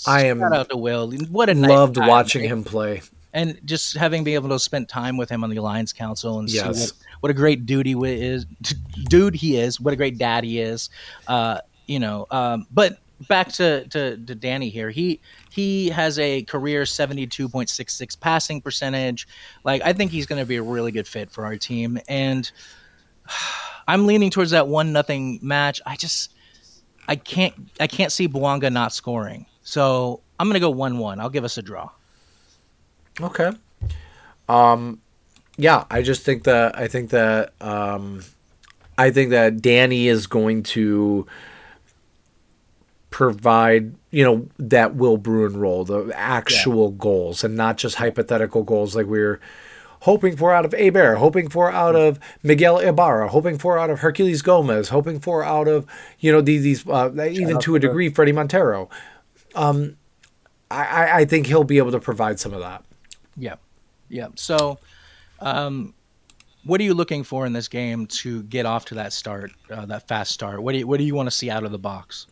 I am Shout out to Will. What a nice loved watching him play. and just having been able to spend time with him on the Alliance Council and see Yes. what, what a great dude he is, dude he is, what a great dad he is. Uh, you know, um, but back to, to to Danny here. He he has a career seventy two point six six passing percentage. Like I think he's going to be a really good fit for our team, and I'm leaning towards that one nothing match. I just I can't I can't see Bouanga not scoring. So I'm going to go one one. I'll give us a draw. Okay. Um, yeah, I just think that I think that um, I think that Danny is going to provide you know that Will Bruin role, the actual goals, and not just hypothetical goals like we are hoping for out of Heber, hoping for out of Miguel Ibarra, hoping for out of Herculez Gomez, hoping for out of you know these these uh, even to a degree Fredy Montero. Um, I- I, I think he'll be able to provide some of that. Yeah, yeah. So, um, what are you looking for in this game to get off to that start, uh, that fast start? What do you What do you want to see out of the box?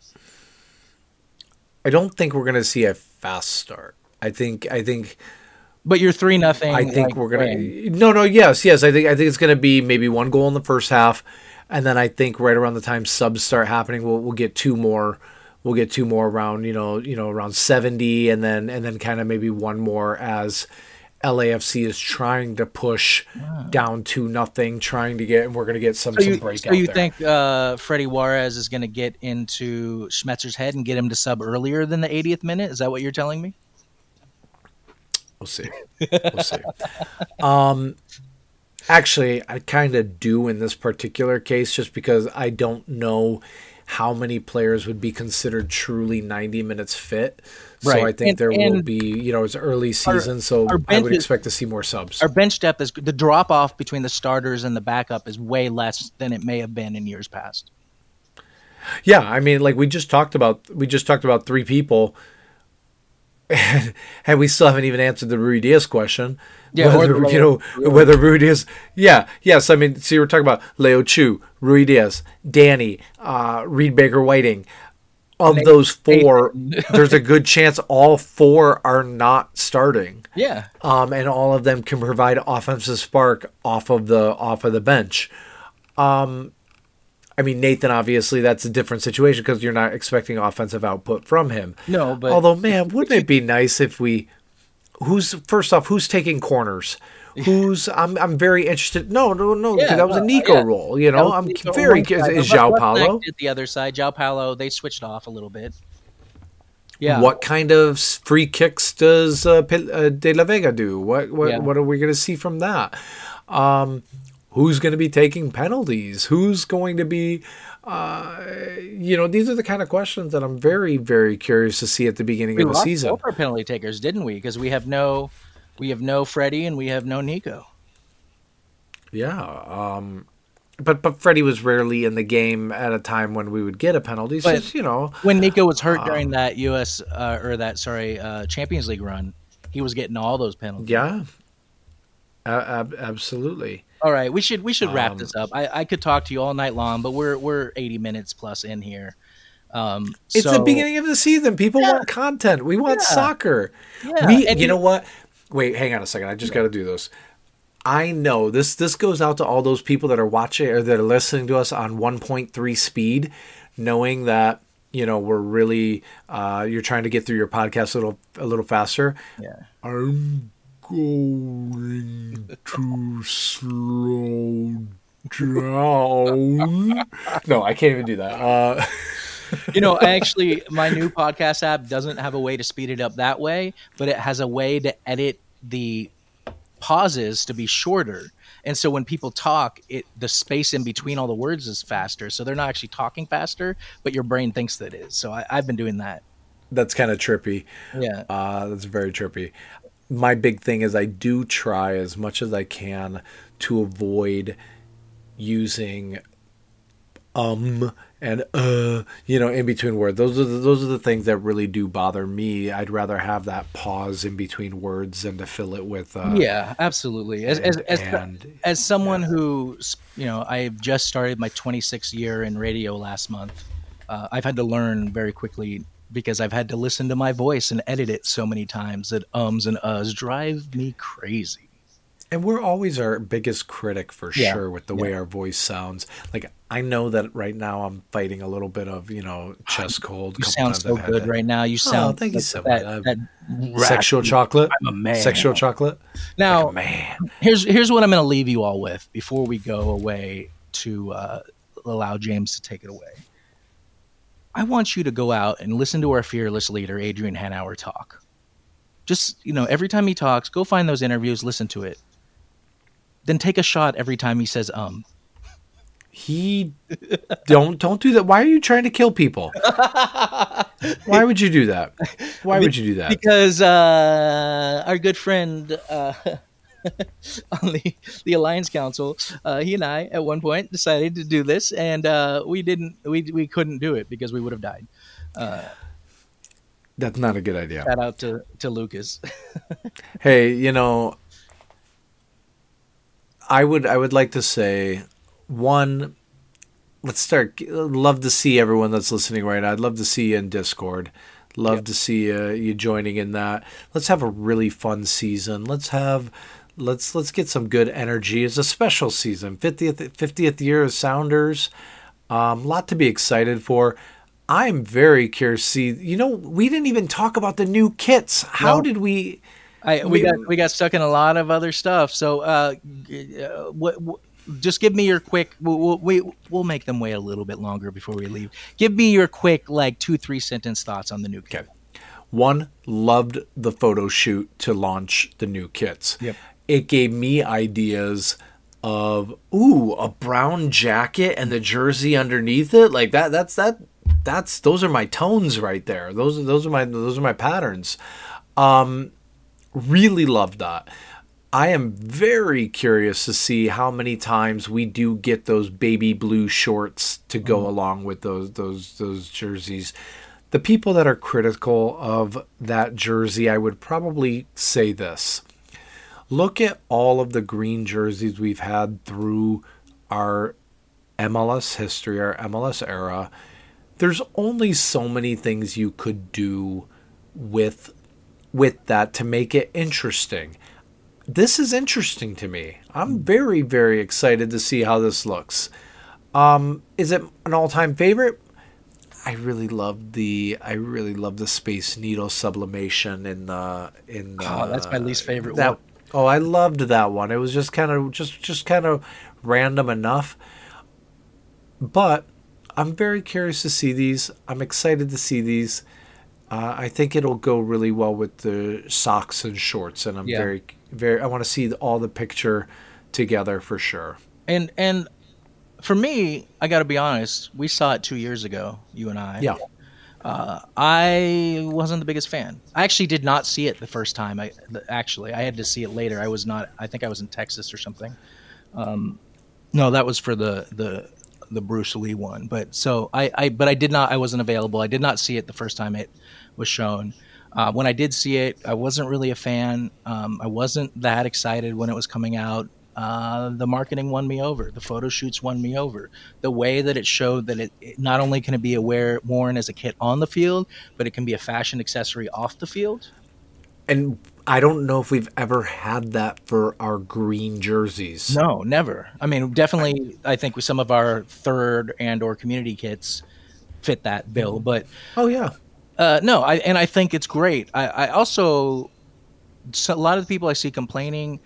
I don't think we're going to see a fast start. I think I think But you're three nothing. I think like, we're to No, no, yes, yes. I think I think it's going to be maybe one goal in the first half and then I think right around the time subs start happening we'll we'll get two more we'll get two more around, you know, you know, around 70 and then and then kind of maybe one more as LAFC is trying to push down to nothing, trying to get, and we're going to get some. So some you, breakout so you there. think uh, Freddy Juarez is going to get into Schmetzer's head and get him to sub earlier than the 80th minute? Is that what you're telling me? We'll see. We'll see. Um, actually, I kind of do in this particular case, just because I don't know how many players would be considered truly 90 minutes fit. So I think And- there will be, you know, it's early season, so our I would is- expect to see more subs. Our bench depth is the drop off between the starters and the backup is way less than it may have been in years past. Yeah, I mean, like we just talked about, we just talked about three people, and, and we still haven't even answered the Ruidíaz question. Yeah, whether, the you know whether Ruidíaz. Yeah, yes. I mean, so you were talking about Leo Chu, Ruidíaz, Danny, uh, Reed Baker Whiting. Of those four, there's a good chance all four are not starting Yeah. um, and all of them can provide offensive spark off of the off of the bench. Um, I mean Nathan, obviously that's a different situation because you're not expecting offensive output from him. No, but Although, man, wouldn't it be nice if we? Who's first off? Who's taking corners? Who's? I'm. I'm very interested. No, no, no, Yeah, that was a Nico yeah. role. You know, I'm Nico very. side, Is João Paulo? did the other side. João Paulo, they switched off a little bit. Yeah. What kind of free kicks does uh, uh, De La Vega do? What what, Yeah. what are we going to see from that? Um, who's going to be taking penalties? Who's going to be? Uh, you know, these are the kind of questions that I'm very very curious to see at the beginning We of the season. our penalty takers, didn't we? Because we have no, we have no Fredy and we have no Nico. Yeah. Um, but but Fredy was rarely in the game at a time when we would get a penalty. So you know, When Nico was hurt Um, during that U.S. Uh, or that sorry uh, Champions League run, he was getting all those penalties. yeah. Ab- absolutely. All right, we should we should wrap Um, this up. I, I could talk to you all night long, but we're we're 80 minutes plus in here. Um, It's the beginning of the season. People Yeah. want content. We want Yeah. soccer. Yeah, We, and you you- know what? Wait, hang on a second. I just got to do this. I know this. This goes out to all those people that are watching or that are listening to us on 1.3 speed, knowing that you know we're really uh, you're trying to get through your podcast a little a little faster. Yeah. I'm going to slow down. no, I can't even do that. Uh, you know, actually, my new podcast app doesn't have a way to speed it up that way, but it has a way to edit the pauses to be shorter. And so when people talk, it the space in between all the words is faster. So they're not actually talking faster, but your brain thinks that is. So I, I've been doing that. that's kind of trippy. Yeah. Uh, that's very trippy. My big thing is I do try as much as I can to avoid using um and uh you know in between words those are the, those are the things that really do bother me i'd rather have that pause in between words than to fill it with uh yeah, absolutely. As as as, and- as someone who you know, I've just started my 26th year in radio last month. Uh, I've had to learn very quickly because I've had to listen to my voice and edit it so many times that ums and uhs drive me crazy. And we're always our biggest critic for Yeah, sure with the way our voice sounds. Like I know that right now I'm fighting a little bit of you know chest cold. You sound so good that. right now. You sound thank you so that, much. that Sexual chocolate. I'm a man. Sexual chocolate. Now, Man, here's here's what I'm going to leave you all with before we go away to uh, allow James to take it away. I want you to go out and listen to our fearless leader Adrian Hanauer talk. Just you know, every time he talks, go find those interviews, listen to it. Then take a shot every time he says um. he don't don't do that. Why are you trying to kill people? Why would you do that? Why would you do that? because uh, our good friend uh, on the the Alliance Council, uh, he and I at one point decided to do this, and uh, we didn't. We we couldn't do it because we would have died. That's not a good idea. Shout out to to Lucas. Hey, you know, I would I would like to say one. Let's start. Love to see everyone that's listening right now. I'd love to see you in Discord. Love to see uh, you joining in that. Let's have a really fun season. Let's have let's let's get some good energy. It's a special season. 50th 50th year of Sounders. Um, lot to be excited for. I'm very curious see. You know, we didn't even talk about the new kits. How No. did we? I, we, got we got stuck in a lot of other stuff. So, uh, uh, what, what, just give me your quick. We'll, we, we'll make them wait a little bit longer before we leave. Give me your quick, like two three sentence thoughts on the new kit. One, loved the photo shoot to launch the new kits. Yep. It gave me ideas of ooh, a brown jacket and the jersey underneath it. Like that that's that that's those are my tones right there. Those are those are my those are my patterns. Um really love that. I am very curious to see how many times we do get those baby blue shorts to go mm-hmm. along with those those those jerseys. The people that are critical of that jersey, I would probably say this. Look at all of the green jerseys we've had through our MLS history, our MLS era. There's only so many things you could do with with that to make it interesting. This is interesting to me. I'm very very excited to see how this looks. Um, is it an all-time favorite? I really love the I really love the Space Needle sublimation in the in the, Oh, that's my least favorite that, one. Oh, I loved that one. It was just kind of just just kind of random enough. But I'm very curious to see these. I'm excited to see these. Uh, I think it'll go really well with the socks and shorts, and I'm Yeah. very very. I want to see all the picture together for sure. And and for me, I got to be honest. We saw it two years ago, you and I. Yeah. I wasn't the biggest fan. I actually did not see it the first time. I actually I had to see it later. I was not. I think I was in Texas or something. Um, no, that was for the the the Bruce Lee one. But so I, I but I did not. I wasn't available. I did not see it the first time it was shown. Uh, when I did see it, I wasn't really a fan. Um, I wasn't that excited when it was coming out. Uh, the marketing won me over. The photo shoots won me over. The way that it showed that it, it not only can it be aware, worn as a kit on the field, but it can be a fashion accessory off the field. And I don't know if we've ever had that for our green jerseys. No, never. I mean, definitely. I think with some of our third and or community kits fit that bill, but Oh yeah. Uh, no, I and I think it's great. I, I also so a lot of the people I see complaining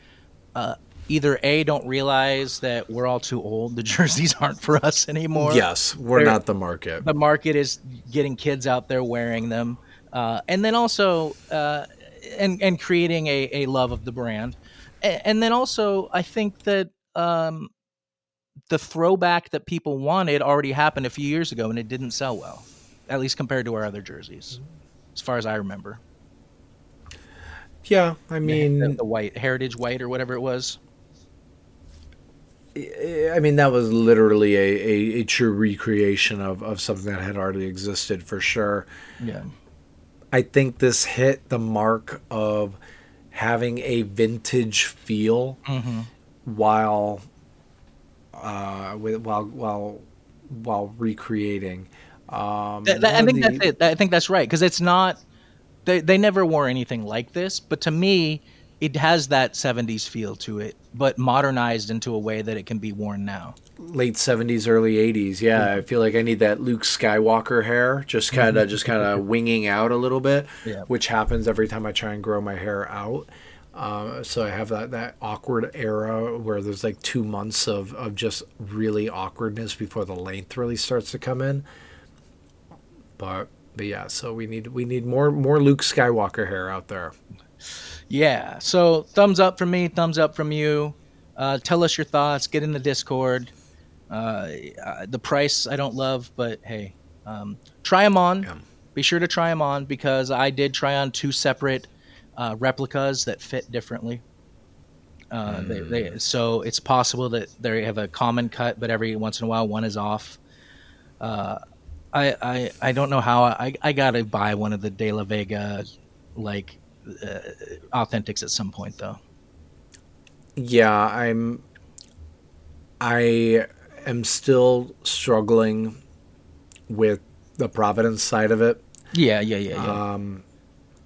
uh, either a don't realize that we're all too old. The jerseys aren't for us anymore. yes, we're they're- not the market. the market is getting kids out there wearing them, uh, and then also uh, and and creating a, a love of the brand, and, and then also I think that. Um, the throwback that people wanted already happened a few years ago and it didn't sell well, at least compared to our other jerseys, as far as I remember. yeah, I the, mean, the white heritage white or whatever it was. I mean that was literally a, a, a true recreation of, of something that had already existed for sure. Yeah, I think this hit the mark of having a vintage feel Mm-hmm. while uh, with, while while while recreating. Um, That- that- I think the- that's it. I think that's right because it's not. They they never wore anything like this, but to me, it has that 70s feel to it, but modernized into a way that it can be worn now. late 70s early 80s yeah i feel like i need that luke skywalker hair just kind of just kind of winging out a little bit Yeah. which happens every time i try and grow my hair out uh, so i have that, that awkward era where there's like two months of, of just really awkwardness before the length really starts to come in but but yeah so we need we need more more luke skywalker hair out there Yeah. So thumbs up from me, thumbs up from you. Uh, tell us your thoughts. Get in the Discord. Uh, uh, the price I don't love, but hey, um, try them on. Yeah. Be sure to try them on because I did try on two separate uh, replicas that fit differently. Uh, they, they, so it's possible that they have a common cut, but every once in a while one is off. Uh, I, I I don't know how I I gotta buy one of the De La Vega like uh, authentics at some point though. Yeah, I'm. I am still struggling with the Providence side of it. Yeah, yeah, yeah, yeah.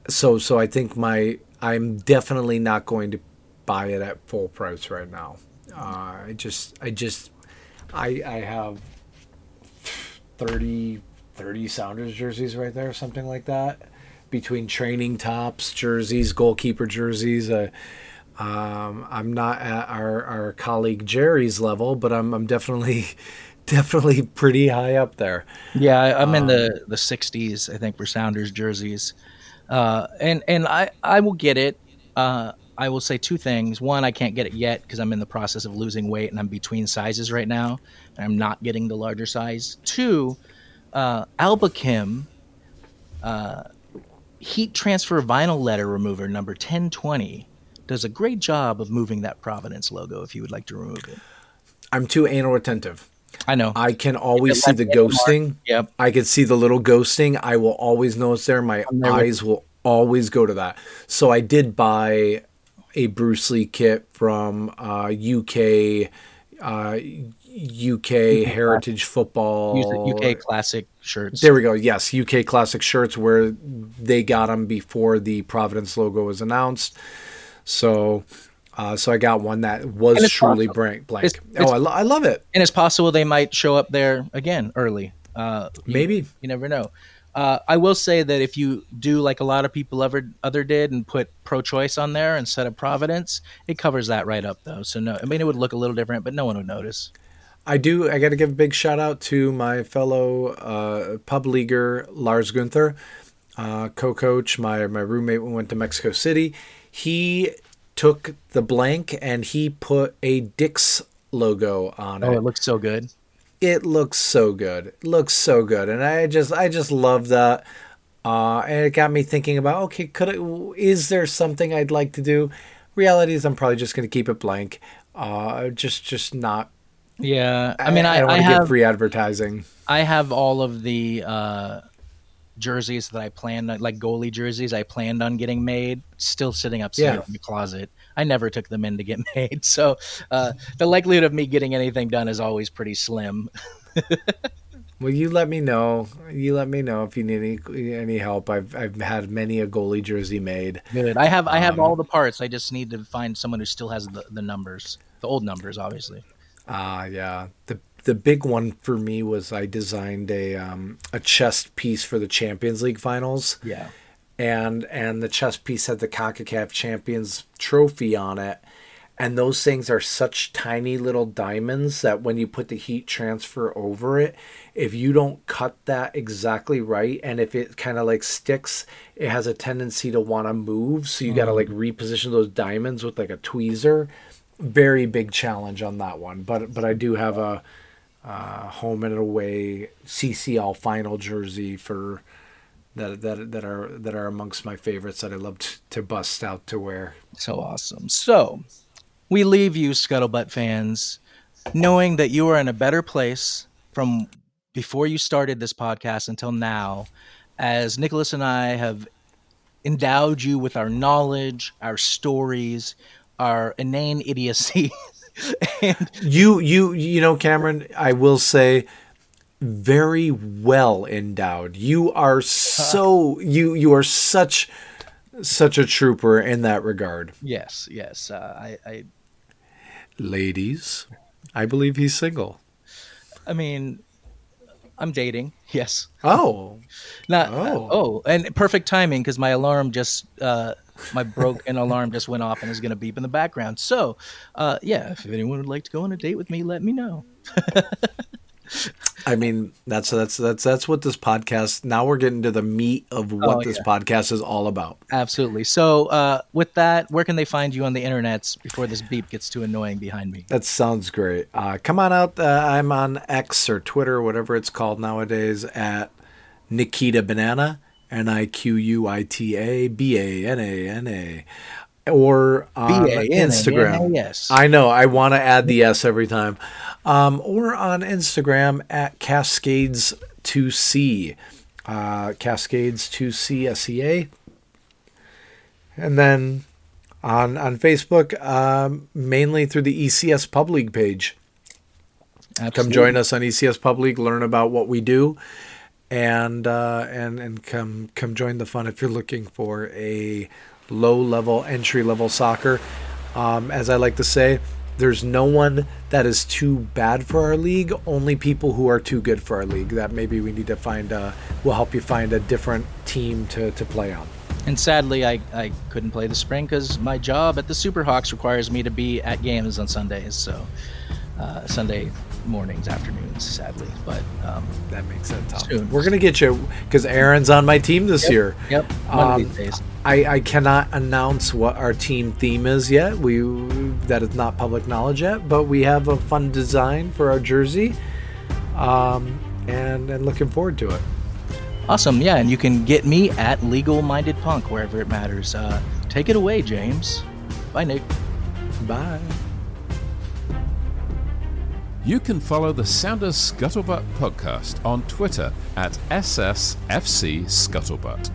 So, so I think my I'm definitely not going to buy it at full price right now. Uh, I just, I just, I I have 30, 30 Sounders jerseys right there, something like that, between training tops, jerseys, goalkeeper jerseys. Uh, um, I'm not at our, our colleague Jerry's level, but I'm I'm definitely definitely pretty high up there. yeah, I, I'm in um, the the 60s, I think, for Sounders jerseys, uh, and and I I will get it. Uh, I will say two things. One, I can't get it yet because I'm in the process of losing weight and I'm between sizes right now, and I'm not getting the larger size. Two, uh, Albachem uh, heat transfer vinyl letter remover number 1020 does a great job of moving that Providence logo. If you would like to remove it, I'm too anal retentive. I know. I can always see the hand mark. ghosting. Yep. I can see the little ghosting. I will always know it's there. My there eyes will always go to that. So I did buy a Bruce Lee kit from uh, UK uh, UK Heritage Football. UK classic shirts. There we go. Yes, UK classic shirts where they got them before the Providence logo was announced. So, uh, so I got one that was truly blank. blank. It's- it's- oh, I, lo- I love it. and it's possible they might show up there again early. Uh, you- Maybe. you never know. Uh, I will say that if you do like a lot of people ever other did and put pro-choice on there instead of Providence, it covers that right up though. So no, I mean it would look a little different, but no one would notice. I do. I got to give a big shout out to my fellow uh, pub leaguer Lars Gunther, uh, co-coach. My my roommate went to Mexico City. He took the blank and he put a Dix logo on Oh, it. Oh, it looks so good. It looks so good. It looks so good, and I just I just love that. Uh, and it got me thinking about okay, could it, is there something I'd like to do? Reality is I'm probably just going to keep it blank. Uh, just just not. Yeah, I mean, I, don't want to get free advertising. I have all of the uh, jerseys that I planned, like goalie jerseys, I planned on getting made, still sitting upstairs Yeah. in the closet. I never took them in to get made, so uh, the likelihood of me getting anything done is always pretty slim. Well, you let me know. You let me know if you need any any help. I've I've had many a goalie jersey made. Good. I have I have Um, all the parts. I just need to find someone who still has the, the numbers, the old numbers, obviously. Ah, yeah. The the big one for me was I designed a um, a chest piece for the Champions League finals. Yeah. And and the chess piece had the CONCACAF Champions trophy on it. And those things are such tiny little diamonds that when you put the heat transfer over it, if you don't cut that exactly right, and if it kind of like sticks, it has a tendency to want to move. So you got to like reposition those diamonds with like a tweezer. Very big challenge on that one, but but I do have a uh, home and away CCL final jersey for that that that are that are amongst my favorites that I love t- to bust out to wear. So awesome. So we leave you, Scuttlebutt fans, knowing that you are in a better place from before you started this podcast until now, as Nicholaus and I have endowed you with our knowledge, our stories, our inane idiocy. and You you you know Cameron, I will say very well endowed. You are so you you are such such a trooper in that regard. Yes, yes. Uh, I, I, Ladies, I believe he's single. I mean, I'm dating. Yes. Oh, Not. Oh. Oh, and perfect timing because my alarm just, uh, my broken alarm just went off and is going to beep in the background. So, uh, yeah, if anyone would like to go on a date with me, let me know. I mean that's that's that's that's what this podcast. Now we're getting to the meat of what Oh, this yeah. podcast is all about. Absolutely. So, uh, with that, where can they find you on the internets before this beep gets too annoying behind me? That sounds great. Uh, come on out. Uh, I'm on X or Twitter, whatever it's called nowadays, at Niquita Banana, N I Q U I T A B A N A N A, or on Instagram. yes. I know. I want to add the S every time. Um, or on Instagram at Cascades2C, uh, Cascades2C SEA. And then on on Facebook, um, mainly through the ECS Pub League page. Come join us on ECS Pub League, learn about what we do, and uh, and and come come join the fun if you're looking for a low level entry level soccer. Um, as I like to say, there's no one that is too bad for our league. Only people who are too good for our league. That maybe we need to find. A, will help you find a different team to to play on. And sadly, I, I couldn't play the spring because my job at the Superhawks requires me to be at games on Sundays. So, uh, Sunday mornings, afternoons, sadly. But um, That makes sense. Soon. We're gonna get you because Aaron's on my team this year. yep, one Um, of these days. I, I cannot announce what our team theme is yet. We that is not public knowledge yet, but we have a fun design for our jersey, um, and and looking forward to it. Awesome. Yeah, and you can get me at Legal Minded Punk wherever it matters. Uh, take it away, James. Bye, Nick. Bye. You can follow the Sounders Scuttlebutt podcast on Twitter at SSFC Scuttlebutt.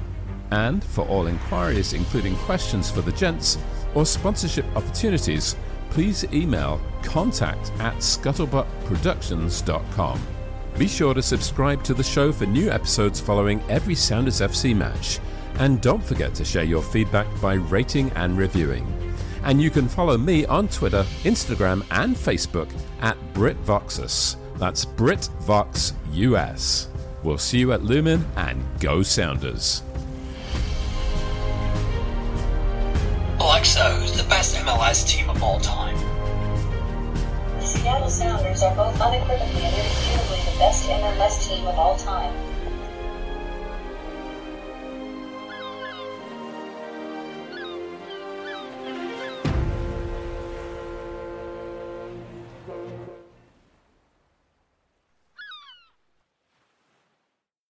And for all inquiries, including questions for the gents or sponsorship opportunities, please email contact at scuttlebuttproductions.com. Be sure to subscribe to the show for new episodes following every Sounders FC match. And don't forget to share your feedback by rating and reviewing. And you can follow me on Twitter, Instagram, and Facebook at BritVoxus. That's BritVoxUS. We'll see you at Lumen and go Sounders. Alexo is the best MLS team of all time. The Seattle Sounders are both unequivocally and irrefutably the best MLS team of all time.